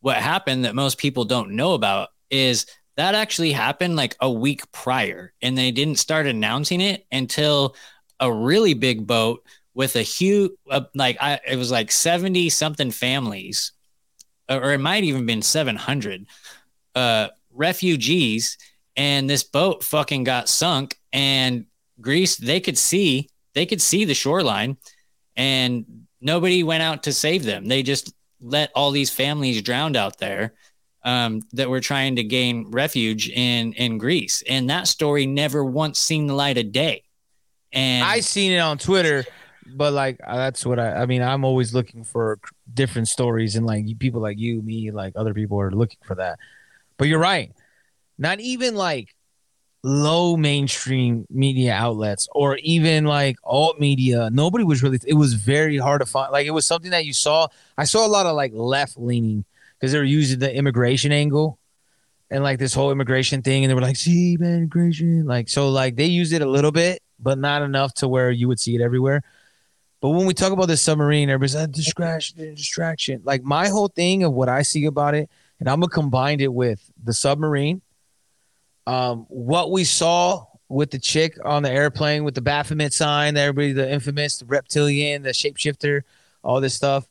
what happened that most people don't know about is that actually happened like a week prior, and they didn't start announcing it until a really big boat with a huge, uh, like, I, it was like 70 something families, or it might even been 700 uh, refugees and this boat fucking got sunk and Greece they could see they could see the shoreline and nobody went out to save them. They just let all these families drowned out there um, that were trying to gain refuge in in Greece. And that story never once seen the light of day. And I seen it on Twitter, but like uh, that's what I I mean, I'm always looking for different stories and like people like you, me, like other people are looking for that. But you're right. Not even like low mainstream media outlets or even like alt media. Nobody was really, it was very hard to find. Like it was something that you saw. I saw a lot of like left leaning because they were using the immigration angle and like this whole immigration thing. And they were like, see, man, immigration. Like, so like they used it a little bit, but not enough to where you would see it everywhere. But when we talk about the submarine, everybody's like ah, distraction, distraction. Like my whole thing of what I see about it, and I'm gonna combine it with the submarine um, what we saw with the chick on the airplane with the Baphomet sign, everybody, the infamous the reptilian, the shapeshifter, all this stuff.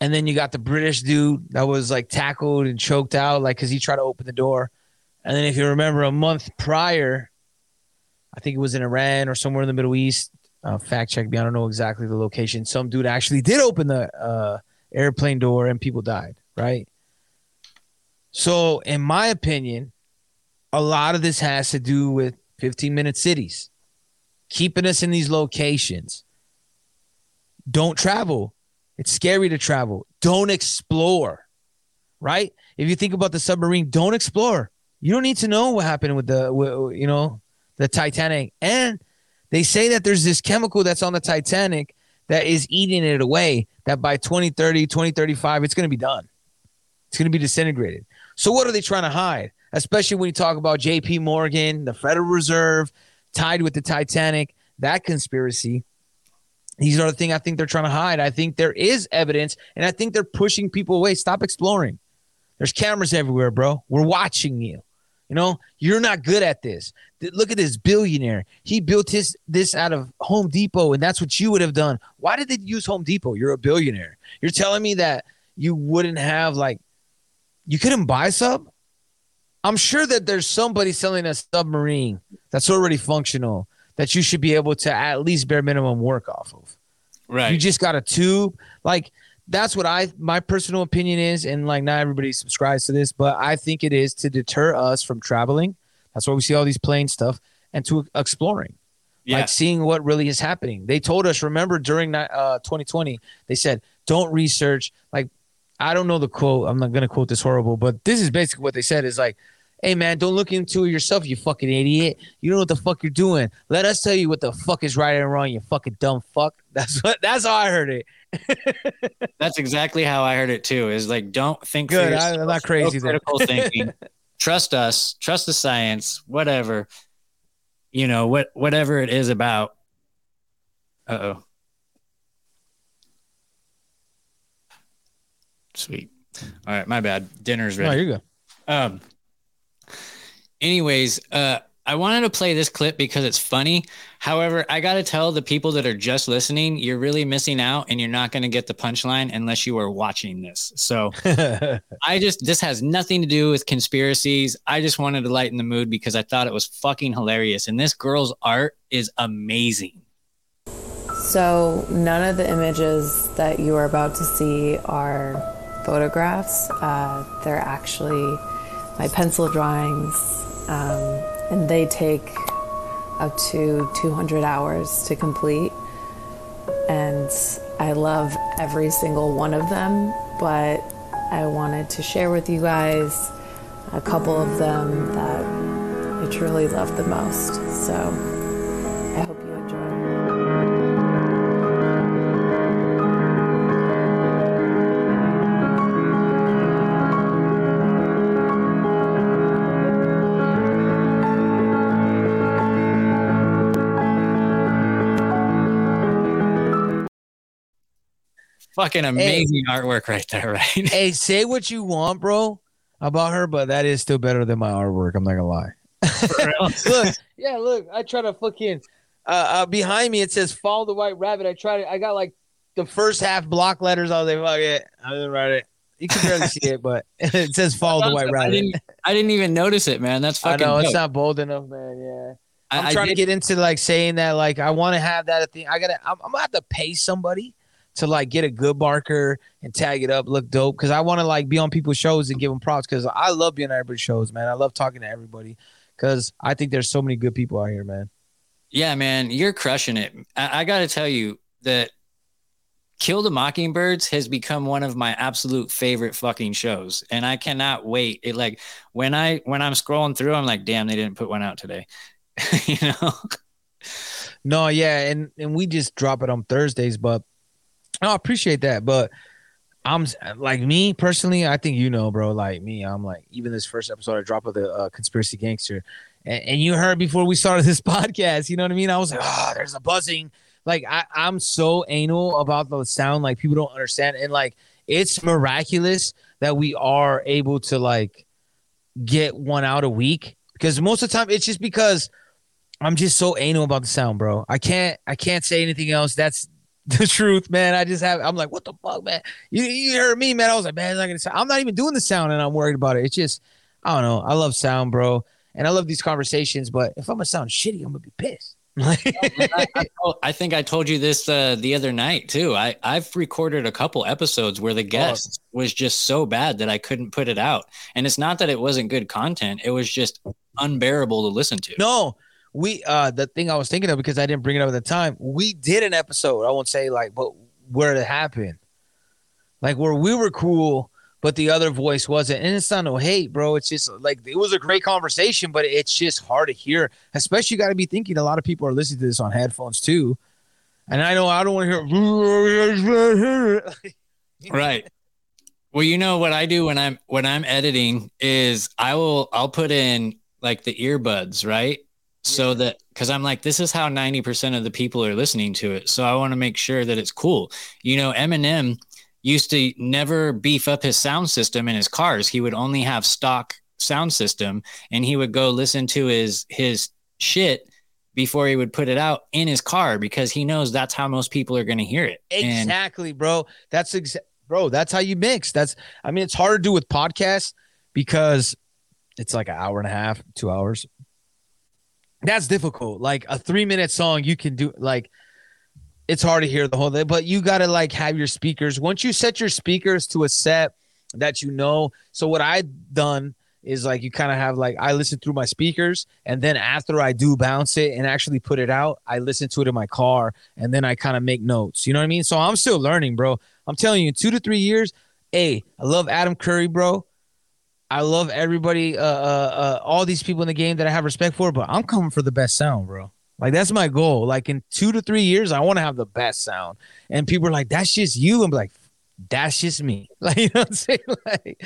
And then you got the British dude that was like tackled and choked out, like because he tried to open the door. And then if you remember, a month prior, I think it was in Iran or somewhere in the Middle East. Uh, fact check me. I don't know exactly the location. Some dude actually did open the uh, airplane door and people died. Right. So, in my opinion, a lot of this has to do with 15 minute cities, keeping us in these locations. Don't travel. It's scary to travel. Don't explore, right? If you think about the submarine, don't explore. You don't need to know what happened with the, you know, the Titanic. And they say that there's this chemical that's on the Titanic that is eating it away, that by 2030, 2035, it's going to be done. It's going to be disintegrated. So what are they trying to hide? Especially when you talk about JP Morgan, the Federal Reserve tied with the Titanic, that conspiracy. These are the things I think they're trying to hide. I think there is evidence, and I think they're pushing people away. Stop exploring. There's cameras everywhere, bro. We're watching you. You know, you're not good at this. Look at this billionaire. He built his this out of Home Depot, and that's what you would have done. Why did they use Home Depot? You're a billionaire. You're telling me that you wouldn't have like you couldn't buy sub? I'm sure that there's somebody selling a submarine that's already functional that you should be able to at least bare minimum work off of. Right. You just got a tube. Like that's what I my personal opinion is, and like not everybody subscribes to this, but I think it is to deter us from traveling. That's why we see all these plane stuff and to exploring. Yeah. Like seeing what really is happening. They told us, remember during uh, 2020, they said, don't research. Like I don't know the quote. I'm not going to quote this horrible, but this is basically what they said is like, hey, man, don't look into it yourself, you fucking idiot. You don't know what the fuck you're doing. Let us tell you what the fuck is right and wrong, you fucking dumb fuck. That's what, that's how I heard it. that's exactly how I heard it too. Is like, don't think good. I, am not crazy. No critical thinking. Trust us. Trust the science. Whatever. You know what? Whatever it is about. Uh oh. Sweet. All right, my bad. Dinner's ready. No, you go. Um. Anyways, uh, I wanted to play this clip because it's funny. However, I got to tell the people that are just listening, you're really missing out and you're not going to get the punchline unless you are watching this. So I just, this has nothing to do with conspiracies. I just wanted to lighten the mood because I thought it was fucking hilarious. And this girl's art is amazing. So, none of the images that you are about to see are photographs. Uh, they're actually my pencil drawings, um, and they take up to 200 hours to complete. And I love every single one of them, but I wanted to share with you guys a couple of them that I truly love the most. So Fucking amazing artwork right there, right? hey, say what you want, bro, about her, but that is still better than my artwork. I'm not gonna lie. look, yeah, look, I try to fucking uh, uh behind me it says follow the white rabbit. I tried to I got like the first half block letters. I was like, fuck it. I didn't write it. You can barely see it, but it says follow the white I rabbit. didn't, I didn't even notice it, man. That's fucking. I know it's not bold enough, man. Yeah. I- I'm I trying to get into like saying that like I want to have that thing. I gotta I'm, I'm gonna have to pay somebody to like get a good marker and tag it up, look dope. Cause I want to like be on people's shows and give them props. Cause I love being on everybody's shows, man. I love talking to everybody. Cause I think there's so many good people out here, man. Yeah, man, you're crushing it. I, I got to tell you that Kill the Mockingbirds has become one of my absolute favorite fucking shows, and I cannot wait. It like when I when I'm scrolling through, I'm like, damn, they didn't put one out today. you know? No, yeah, and and we just drop it on Thursdays, but I appreciate that. But I'm like me personally, I think you know, bro. Like me, I'm like even this first episode I drop of the uh, conspiracy gangster, and, and you heard before we started this podcast. You know what I mean? I was like, oh, there's a buzzing. Like I, I'm so anal about the sound. Like people don't understand, and like it's miraculous that we are able to like get one out a week because most of the time it's just because I'm just so anal about the sound, bro. I can't I can't say anything else. That's the truth, man. I just have I'm like, what the fuck, man? You, you heard me, man. I was like, man, it's not gonna sound. I'm not even doing the sound and I'm worried about it. It's just I don't know. I love sound, bro. And I love these conversations, but if I'm gonna sound shitty, I'm gonna be pissed. I, I told- I think I told you this uh, the other night too. I I've recorded a couple episodes where the guest was just so bad that I couldn't put it out, and it's not that it wasn't good content; it was just unbearable to listen to. No, we uh the thing I was thinking of because I didn't bring it up at the time, we did an episode. I won't say like, but where it happened. Like where we were cool, but the other voice wasn't. And it's not no hate, bro. It's just like it was a great conversation, but it's just hard to hear. Especially you gotta be thinking a lot of people are listening to this on headphones too. And I know I don't want to hear right well you know what i do when i'm when i'm editing is i will i'll put in like the earbuds right so that because i'm like this is how 90% of the people are listening to it so i want to make sure that it's cool you know eminem used to never beef up his sound system in his cars he would only have stock sound system and he would go listen to his his shit before he would put it out in his car because he knows that's how most people are going to hear it And- Exactly, bro. That's exa- bro. That's how you mix. That's I mean, it's hard to do with podcasts because it's like an hour and a half, two hours. That's difficult. Like a three minute song, you can do like it's hard to hear the whole thing, but you gotta like have your speakers. Once you set your speakers to a set that you know. So what I done is like you kind of have like I listen through my speakers and then after I do bounce it and actually put it out, I listen to it in my car and then I kind of make notes. You know what I mean? So I'm still learning, bro. I'm telling you, two to three years. Hey, I love Adam Curry, bro. I love everybody, uh, uh, uh, all these people in the game that I have respect for, but I'm coming for the best sound, bro. Like that's my goal. Like in two to three years, I want to have the best sound. And people are like, "That's just you." I'm like, "That's just me." Like you know what I'm saying? Like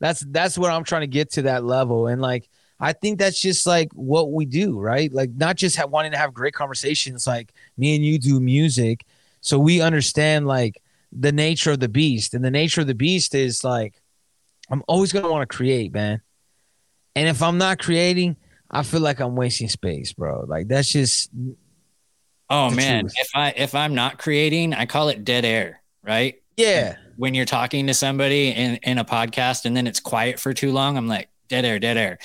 that's that's where I'm trying to get to that level. And like I think that's just like what we do, right? Like not just wanting to have great conversations, like me and you do music, so we understand like the nature of the beast. And the nature of the beast is like I'm always gonna want to create, man. And if I'm not creating, I feel like I'm wasting space, bro. Like that's just Oh man, truth. if I if I'm not creating, I call it dead air, right? Yeah. When you're talking to somebody in in a podcast and then it's quiet for too long, I'm like dead air, dead air.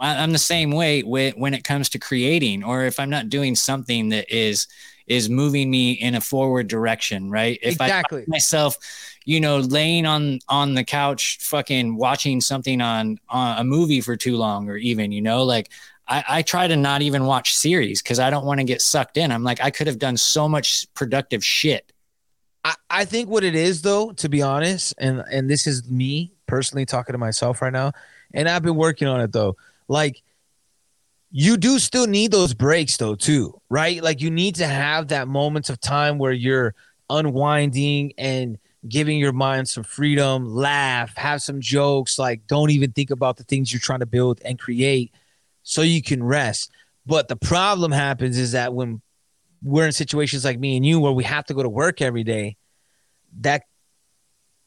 I'm the same way when when it comes to creating, or if I'm not doing something that is is moving me in a forward direction, right? If I Exactly. find myself, you know, laying on on the couch, fucking watching something on, on a movie for too long, or even, you know, like I, I try to not even watch series because I don't want to get sucked in. I'm like, I could have done so much productive shit. I, I think what it is though, to be honest, and and this is me personally talking to myself right now, and I've been working on it though. Like you do still need those breaks though too, right? Like you need to have that moments of time where you're unwinding and giving your mind some freedom, laugh, have some jokes, like don't even think about the things you're trying to build and create so you can rest. But the problem happens is that when we're in situations like me and you where we have to go to work every day, that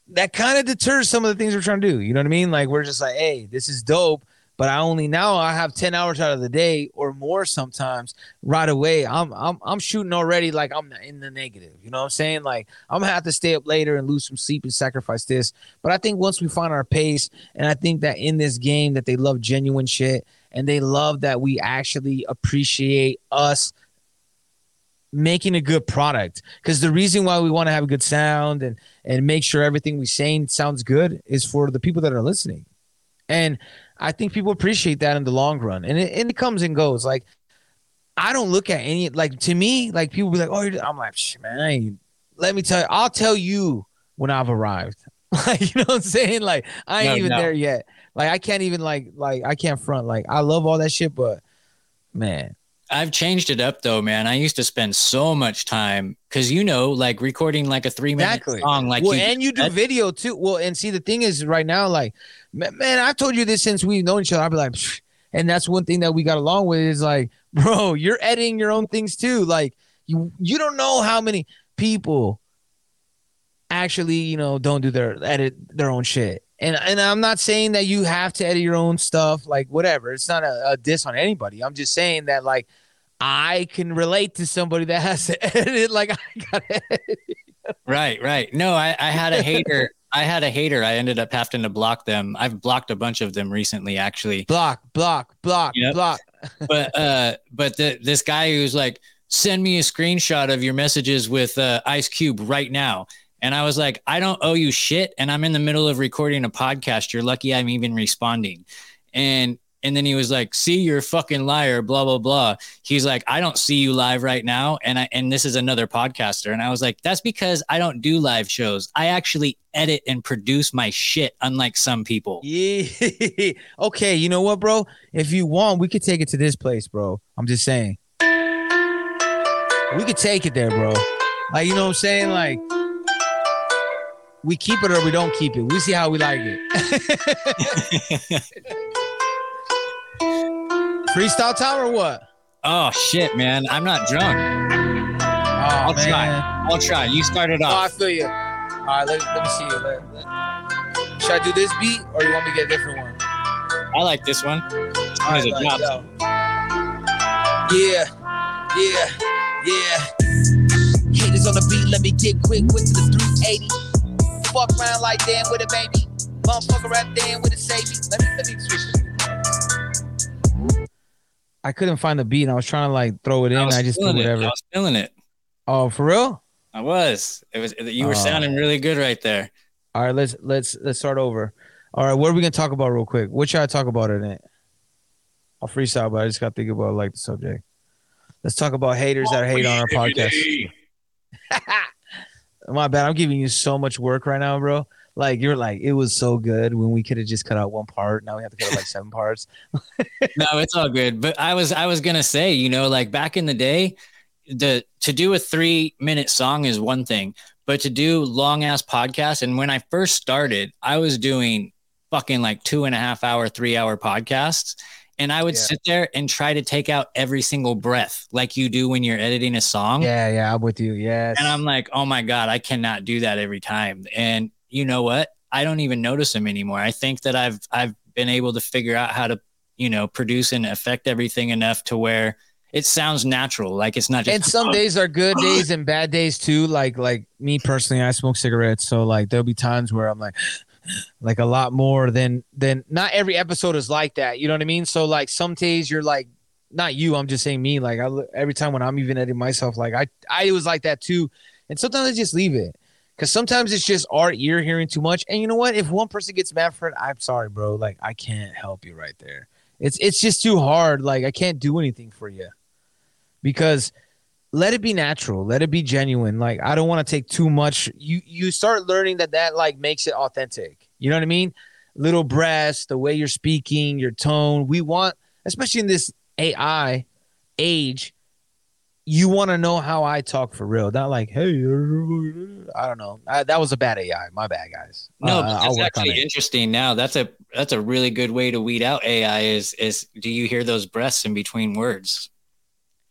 that kind of deters some of the things we're trying to do. You know what I mean? Like we're just like, hey, this is dope, but I only now I have 10 hours out of the day or more sometimes right away. I'm I'm I'm shooting already like I'm in the negative. You know what I'm saying? Like I'm gonna have to stay up later and lose some sleep and sacrifice this. But I think once we find our pace, and I think that in this game that they love genuine shit and they love that we actually appreciate us making a good product because the reason why we want to have a good sound and and make sure everything we saying sounds good is for the people that are listening and i think people appreciate that in the long run. And it, and it comes and goes. Like i don't look at any like to me like people be like oh you're, i'm like "Shh, man let me tell you i'll tell you when i've arrived. Like you know what i'm saying? Like i ain't No, even no. there yet. Like i can't even like like i can't front. Like i love all that shit but man I've changed it up though, man. I used to spend so much time because you know, like recording like a three minute Exactly. song, like well, you and you do video too. Well, and see, the thing is, right now, like, man, I've told you this since we've known each other. I'll be like, "Psh," and that's one thing that we got along with is like, bro, you're editing your own things too. Like, you you don't know how many people actually, you know, don't do their edit their own shit. And and I'm not saying that you have to edit your own stuff, like whatever. It's not a, a diss on anybody. I'm just saying that like I can relate to somebody that has to edit like I got it. Right, right. No, I, I had a hater. I had a hater. I ended up having to block them. I've blocked a bunch of them recently, actually. block, block, block, Yep. block. But uh, but the, this guy who's like, send me a screenshot of your messages with uh, Ice Cube right now. And I was like, I don't owe you shit, and I'm in the middle of recording a podcast. You're lucky I'm even responding. And and then he was like, "See, you're a fucking liar." Blah blah blah. He's like, "I don't see you live right now," and I and this is another podcaster, and I was like, "That's because I don't do live shows. I actually edit and produce my shit, unlike some people." Yeah. okay, you know what, bro? If you want, we could take it to this place, bro. I'm just saying. We could take it there, bro. Like, you know what I'm saying? Like, we keep it or we don't keep it. We see how we like it. Freestyle time or what? Oh shit, man! I'm not drunk. Oh, I'll try. I'll try. You start it Oh, I feel you. All right, let, let me see you. Let- let- should I do this beat or you want me to get a different one? I like this one. All As right, it like, yo. Yeah, yeah, yeah. Haters on the beat, let me get quick with the 380. Fuck around like Dan with a baby. Motherfucker rap Dan with a savvy. Let me let me switch. I couldn't find the beat and I was trying to like throw it in. I I, just did feeling it. whatever. I was feeling it. Oh, for real? I was. It was. You were Oh. sounding really good right there. All right, let's let's let's start over. All right, what are we gonna talk about real quick? What should I talk about in it? I'll freestyle, but I just gotta think about like the subject. Let's talk about haters that hate on our podcast. My bad. I'm giving you so much work right now, bro. Like you're like, it was so good when we could have just cut out one part. Now we have to cut out like seven parts. no, it's all good. But I was I was gonna say, you know, like back in the day, the to do a three minute song is one thing, but to do long ass podcasts, and when I first started, I was doing fucking like two and a half hour, three hour podcasts. And I would Yeah. sit there and try to take out every single breath like you do when you're editing a song. Yeah, yeah, I'm with you. Yes. And I'm like, oh my God, I cannot do that every time. And you know what? I don't even notice them anymore. I think that I've I've been able to figure out how to, you know, produce and affect everything enough to where it sounds natural. Like it's not just. and some days are good days and bad days too. Like like me personally, I smoke cigarettes, so like there'll be times where I'm like, like a lot more than than not every episode is like that. You know what I mean? So like some days you're like, not you. I'm just saying me. Like I every time when I'm even editing myself, like I I was like that too, and sometimes I just leave it. Cause sometimes it's just our ear hearing too much, and you know what? If one person gets mad for it, I'm sorry, bro. Like I can't help you right there. It's it's just too hard. Like I can't do anything for you because let it be natural let it be genuine like i don't want to take too much you you start learning that that like makes it authentic you know what i mean little breaths the way you're speaking your tone we want especially in this ai age you want to know how i talk for real not like hey i don't know I, that was a bad ai my bad guys No, Uh, that's actually it. interesting. Now that's a that's a really good way to weed out AI. Is is do you hear those breaths in between words?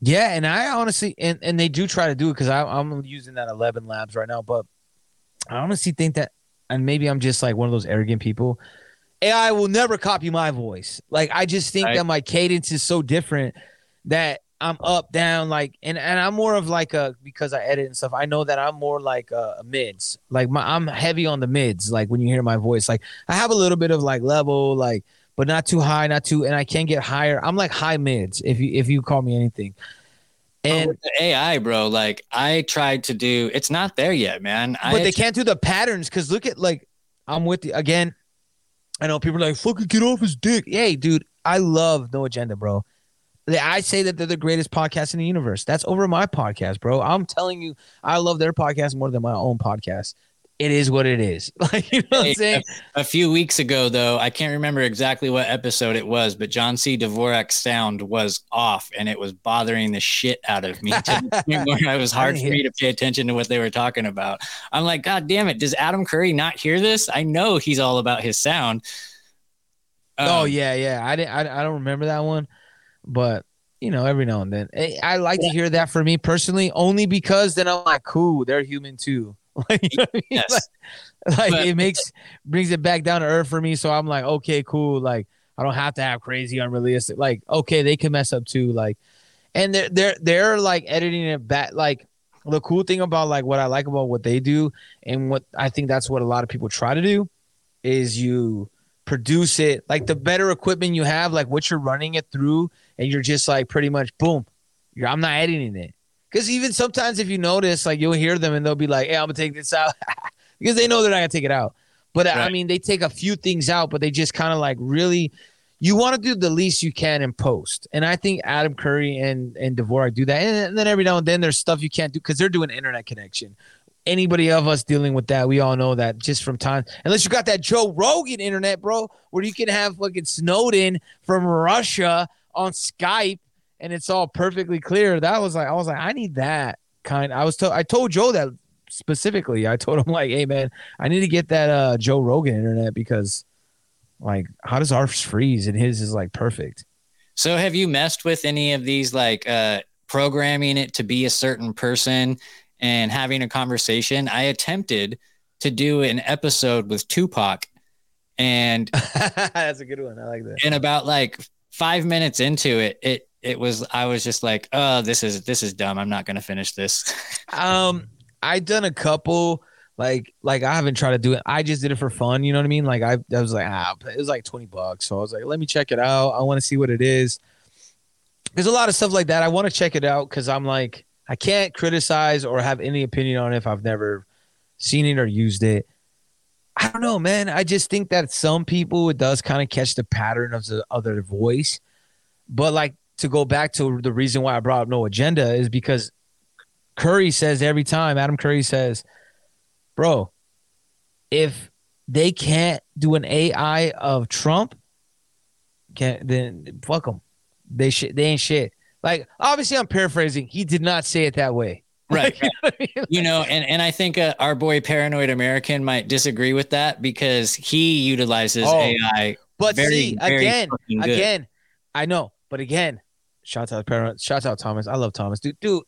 Yeah, and I honestly and, and they do try to do it because I'm using that 11 labs right now, but I honestly think that, and maybe I'm just like one of those arrogant people. AI will never copy my voice. Like I just think Right. that my cadence is so different that I'm up down like and and I'm more of like a because I edit and stuff. I know that I'm more like a, a mids. Like my I'm heavy on the mids. Like when you hear my voice, like I have a little bit of like level, like but not too high, not too, and I can get higher. I'm like high mids if you if you call me anything. And the AI, bro, like I tried to do, it's not there yet, man. I but they can't do the patterns because look at like I'm with you again. I know people are like fucking get off his dick. Hey, dude, I love No Agenda, bro. I say that they're the greatest podcast in the universe. That's over my podcast, bro. I'm telling you, I love their podcast more than my own podcast. It is what it is. Like you know what I'm saying? A, a few weeks ago, though, I can't remember exactly what episode it was, but John C. Dvorak's sound was off and it was bothering the shit out of me to where it was hard for me to pay attention to what they were talking about. I'm like, God damn it, does Adam Curry not hear this? I know he's all about his sound. oh Um, yeah, yeah. I didn't. I, I don't remember that one, but you know, every now and then, Eh, I like to hear that for me personally, only because then I'm like, cool, they're human too. Like, you know I mean? Yes. like, like, But- it makes brings it back down to earth for me. So I'm like, okay, cool. Like I don't have to have crazy, unrealistic. Like okay, they can mess up too. Like, and they're they're they're like editing it back. Like the cool thing about like what I like about what they do, and what I think that's what a lot of people try to do, is you produce it like the better equipment you have, like what you're running it through, and you're just like pretty much boom. You're, I'm not editing it. Because even sometimes if you notice, like you'll hear them and they'll be like, "Hey, I'm gonna take this out," because they know they're not gonna take it out. But I mean, they take a few things out, but they just kind of like really. You want to do the least you can in post, and I think Adam Curry and and Dvorak do that. And, and then every now and then there's stuff you can't do because they're doing internet connection. Anybody of us dealing with that, we all know that just from time, unless you got that Joe Rogan internet, bro, where you can have fucking Snowden from Russia on Skype and it's all perfectly clear. That was like I was like I need that kind. I was to, I told Joe that specifically. I told him like, hey man, I need to get that uh Joe Rogan internet because like how does ours freeze and his is like perfect. So have you messed with any of these like uh programming it to be a certain person and having a conversation? I attempted to do an episode with Tupac and That's a good one. I like that. and about like 5 minutes into it it it was I was just like, "Oh, this is this is dumb. I'm not to finish this." Um, I done a couple. Like, like I haven't tried to do it. I just did it for fun. You know what I mean? Like, I, I was like, ah, it was like twenty bucks. So I was like, let me check it out. I want to see what it is. There's a lot of stuff like that. I want to check it out because I'm like, I can't criticize or have any opinion on if I've never seen it or used it. I don't know, man. I just think that some people it does kind of catch the pattern of the other voice. But like to go back to the reason why I brought up no agenda is because Curry says every time, Adam Curry says, bro, if they can't do an AI of Trump, can then fuck them. They shit. They ain't shit. Like obviously, I'm paraphrasing. He did not say it that way. Right. you know, and, and I think uh, our boy Paranoid American might disagree with that because he utilizes Oh, AI. But very, see, again, again, I know, but again, shout out parent, shout out Thomas. I love Thomas, dude. Dude,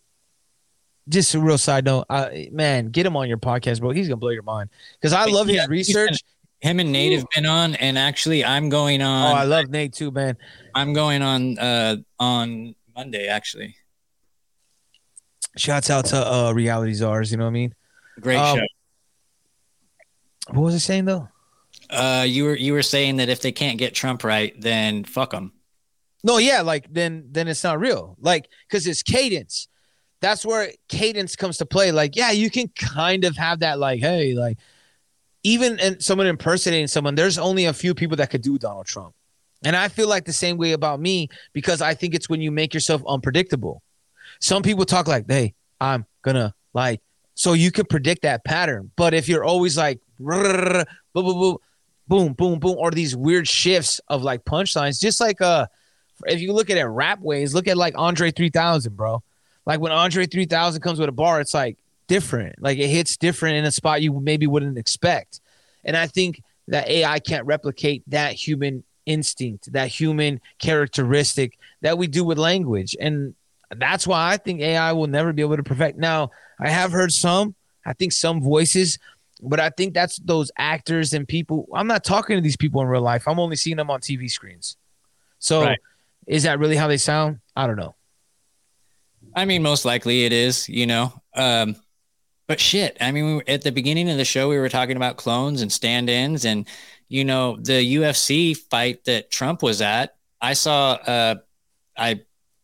just a real side note, uh, man, get him on your podcast, bro. He's gonna blow your mind because I love yeah, his research. him and Nate have been on, and actually, I'm going on. Oh, I love Nate too, man. I'm going on uh on Monday actually. Shouts out to uh Reality Czars, you know what I mean? Great Um, show. What was I saying though? Uh, you were you were saying that if they can't get Trump right, then fuck them. No, yeah, like then then it's not real. Like because it's cadence. That's where cadence comes to play. Like, yeah, you can kind of have that, like, hey, like even in someone impersonating someone, there's only a few people that could do Donald Trump. And I feel like the same way about me because I think it's when you make yourself unpredictable. Some people talk like, hey, I'm gonna like, so you can predict that pattern. But if you're always like, boom, boom, boom, boom, boom, or these weird shifts of like punchlines, just like uh, if you look at it rap ways, look at like Andre 3000, bro. Like when Andre 3000 comes with a bar, it's like different. Like it hits different in a spot you maybe wouldn't expect. And I think that AI can't replicate that human instinct, that human characteristic that we do with language. And that's why I think AI will never be able to perfect. Now, I have heard some, I think some voices, but I think that's those actors and people. I'm not talking to these people in real life. I'm only seeing them on TV screens. So Right. is that really how they sound? I don't know. I mean, most likely it is, you know. Um, but shit, I mean, we were, at the beginning of the show, we were talking about clones and stand-ins, and you know, the UFC fight that Trump was at. I saw, uh, I,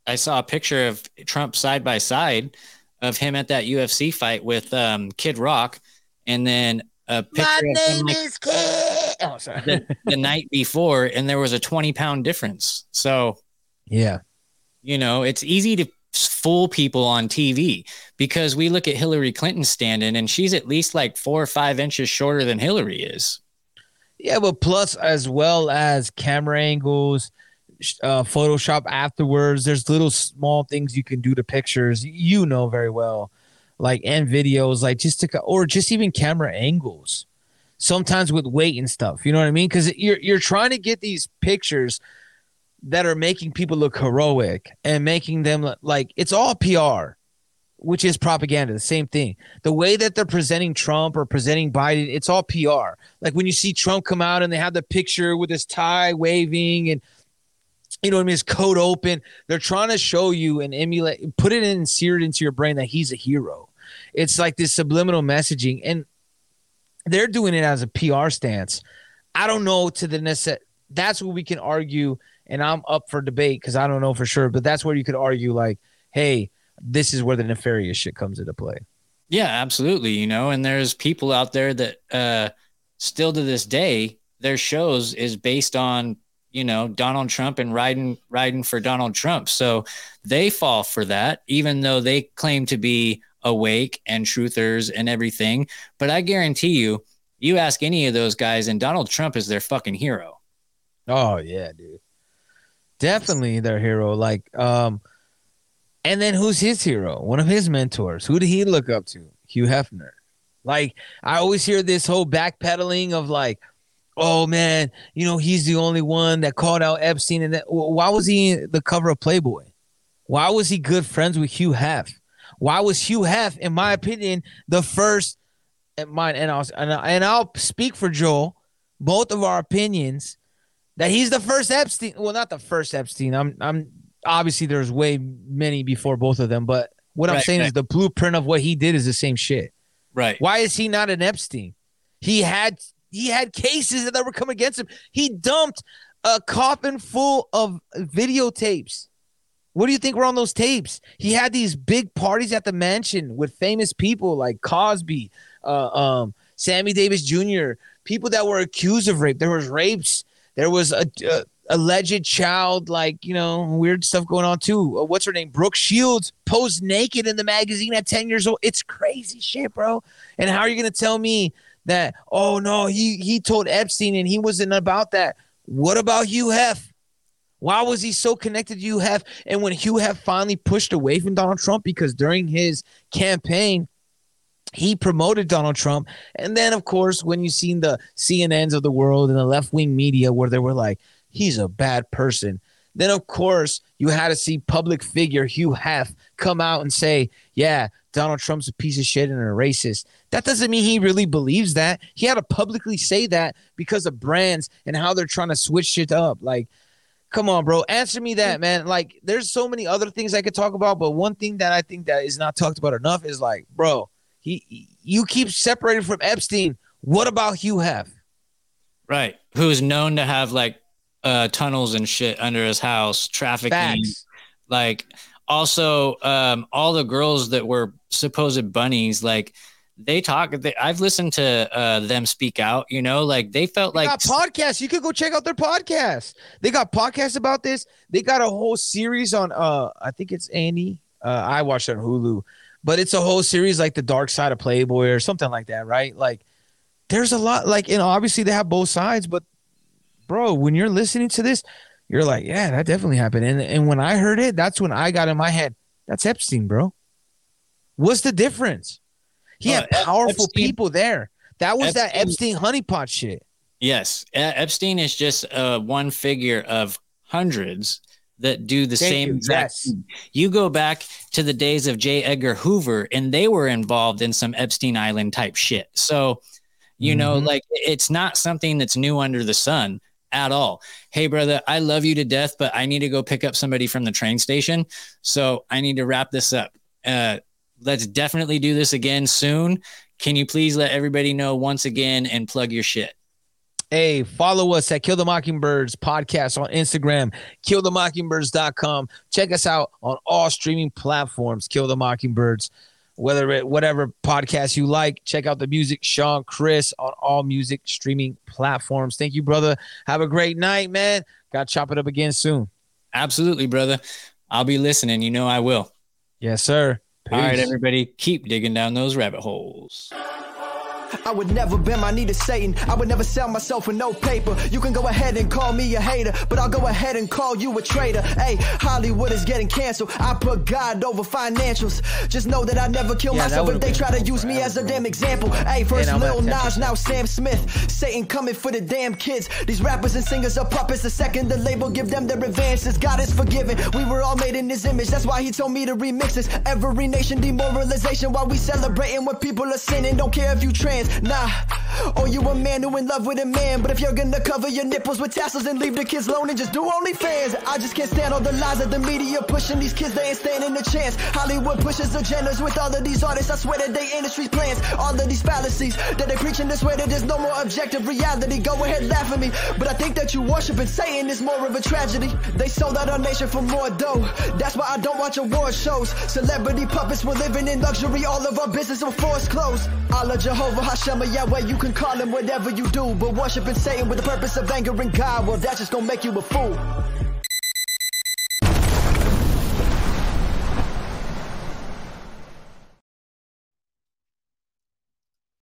I saw a picture of Trump side by side of him at that UFC fight with um, Kid Rock, and then a picture of him like, Kid. Oh, sorry. the, the night before, and there was a twenty pound difference. So Yeah. you know, it's easy to fool people on TV because we look at Hillary Clinton standing and she's at least like four or five inches shorter than Hillary is. Yeah, but plus as well as camera angles, sh- uh, Photoshop afterwards. There's little small things you can do to pictures. You know very well, like and videos, like just to or just even camera angles. Sometimes with weight and stuff, you know what I mean? Because you're you're trying to get these pictures that are making people look heroic and making them look like it's all PR which is propaganda, the same thing. The way that they're presenting Trump or presenting Biden, it's all PR. Like when you see Trump come out and they have the picture with his tie waving and you know what I mean, his coat open, they're trying to show you and emulate, put it in, sear it into your brain that he's a hero. It's like this subliminal messaging, and they're doing it as a PR stance. I don't know to the necessity. That's what we can argue, and I'm up for debate because I don't know for sure, but that's where you could argue, like, hey, this is where the nefarious shit comes into play. Yeah, absolutely. You know, and there's people out there that uh still to this day, their shows is based on, you know, Donald Trump and riding riding for Donald Trump. So they fall for that, even though they claim to be awake and truthers and everything. But I guarantee you, you ask any of those guys, and Donald Trump is their fucking hero. Oh yeah, dude. Definitely their hero. Like, um, and then who's his hero? One of his mentors. Who did he look up to? Hugh Hefner. Like, I always hear this whole backpedaling of like, oh man, you know, he's the only one that called out Epstein. And that, why was he the cover of Playboy? Why was he good friends with Hugh Hef? Why was Hugh Hef, in my opinion, the first? And mine, and I'll and, I, and I'll speak for Joel. Both of our opinions that he's the first Epstein. Well, not the first Epstein. I'm I'm obviously there's way many before both of them, but what I'm Right, saying is the blueprint of what he did is the same shit. Right. Why is he not an Epstein? He had he had cases that were coming against him. He dumped a coffin full of videotapes. What do you think were on those tapes? He had these big parties at the mansion with famous people like Cosby, uh, um, Sammy Davis Jr., people that were accused of rape. There was rapes. There was a, a alleged child, like you know, weird stuff going on too. Uh, what's her name? Brooke Shields posed naked in the magazine at ten years old. It's crazy shit, bro. And how are you gonna tell me that? Oh no, he he told Epstein and he wasn't about that. What about Hugh Hef? Why was he so connected to Hugh Hef? And when Hugh Hef finally pushed away from Donald Trump because during his campaign, he promoted Donald Trump. And then, of course, when you seen the CNNs of the world and the left wing media where they were like, he's a bad person, Then of course you had to see public figure Hugh Hef come out and say, "Yeah, Donald Trump's a piece of shit and a racist." That doesn't mean he really believes that. He had to publicly say that because of brands and how they're trying to switch shit up. Like, come on, bro, answer me that, man. Like, there's so many other things I could talk about, but one thing that I think that is not talked about enough is like, bro, he you keep separated from Epstein. What about Hugh Hef? Right. Who is known to have like uh, tunnels and shit under his house, trafficking. Facts. Like also um, all the girls that were supposed bunnies, like they talk. They, I've listened to uh, them speak out. You know, like they felt They like got podcasts. You could go check out their podcast. They got podcasts about this. They got a whole series on uh I think it's A&E. Uh I watched it on Hulu, but it's a whole series like the dark side of Playboy or something like that, right? Like there's a lot like and obviously they have both sides, but bro, when you're listening to this, you're like, yeah, that definitely happened. And and when I heard it, that's when I got in my head, that's Epstein, bro. What's the difference? He Uh, had powerful Epstein- people there. That was that Epstein- Epstein honeypot shit. Yes, Epstein is just uh, one figure of hundreds that do the Thank same you, exact yes. thing. You go back to the days of J. Edgar Hoover, and they were involved in some Epstein Island type shit. So, you know, Mhm. like it's not something that's new under the sun at all. Hey, brother, I love you to death, but I need to go pick up somebody from the train station. So I need to wrap this up. Uh, let's definitely do this again soon. Can you please let everybody know once again and plug your shit? Hey, follow us at Kill the Mockingbirds podcast on Instagram, killthemockingbirds.com. Check us out on all streaming platforms, Kill the Mockingbirds. Whether it whatever podcast you like, check out the music, Sean Chris on all music streaming platforms. Thank you, brother. Have a great night, man. Got to chop it up again soon. Absolutely, brother. I'll be listening. You know I will. Yes, sir. All right, everybody, keep digging down those rabbit holes. I would never bend my knee to Satan. I would never sell myself for no paper. You can go ahead and call me a hater, but I'll go ahead and call you a traitor. Hey, Hollywood is getting canceled. I put God over financials. Just know that I never kill Yeah, myself if they try to use me as a damn example. Hey, first Lil 10%. Nas, now Sam Smith. Satan coming for the damn kids. These rappers and singers are puppets. The second the label give them their advances, God is forgiven. We were all made in His image. That's why He told me to remix this. Every nation demoralization while we celebrating when people are sinning. Don't care if you trans, nah. Or you a man who in love with a man. But if you're gonna cover your nipples with tassels and leave the kids alone and just do only OnlyFans, I just can't stand all the lies that the media pushing. These kids, they ain't standing a chance. Hollywood pushes agendas with all of these artists. I swear that they industry's plans. All of these fallacies that they preaching this way that there's no more objective reality. Go ahead, laugh at me. But I think that you worshiping Satan is more of a tragedy. They sold out our nation for more dough. That's why I don't watch award shows. Celebrity puppets, we're living in luxury. All of our business will force close. Allah Jehovah Hashem Yahweh, you can call him whatever you do. But worshiping Satan with the purpose of angering God, well, that's just gonna make you a fool.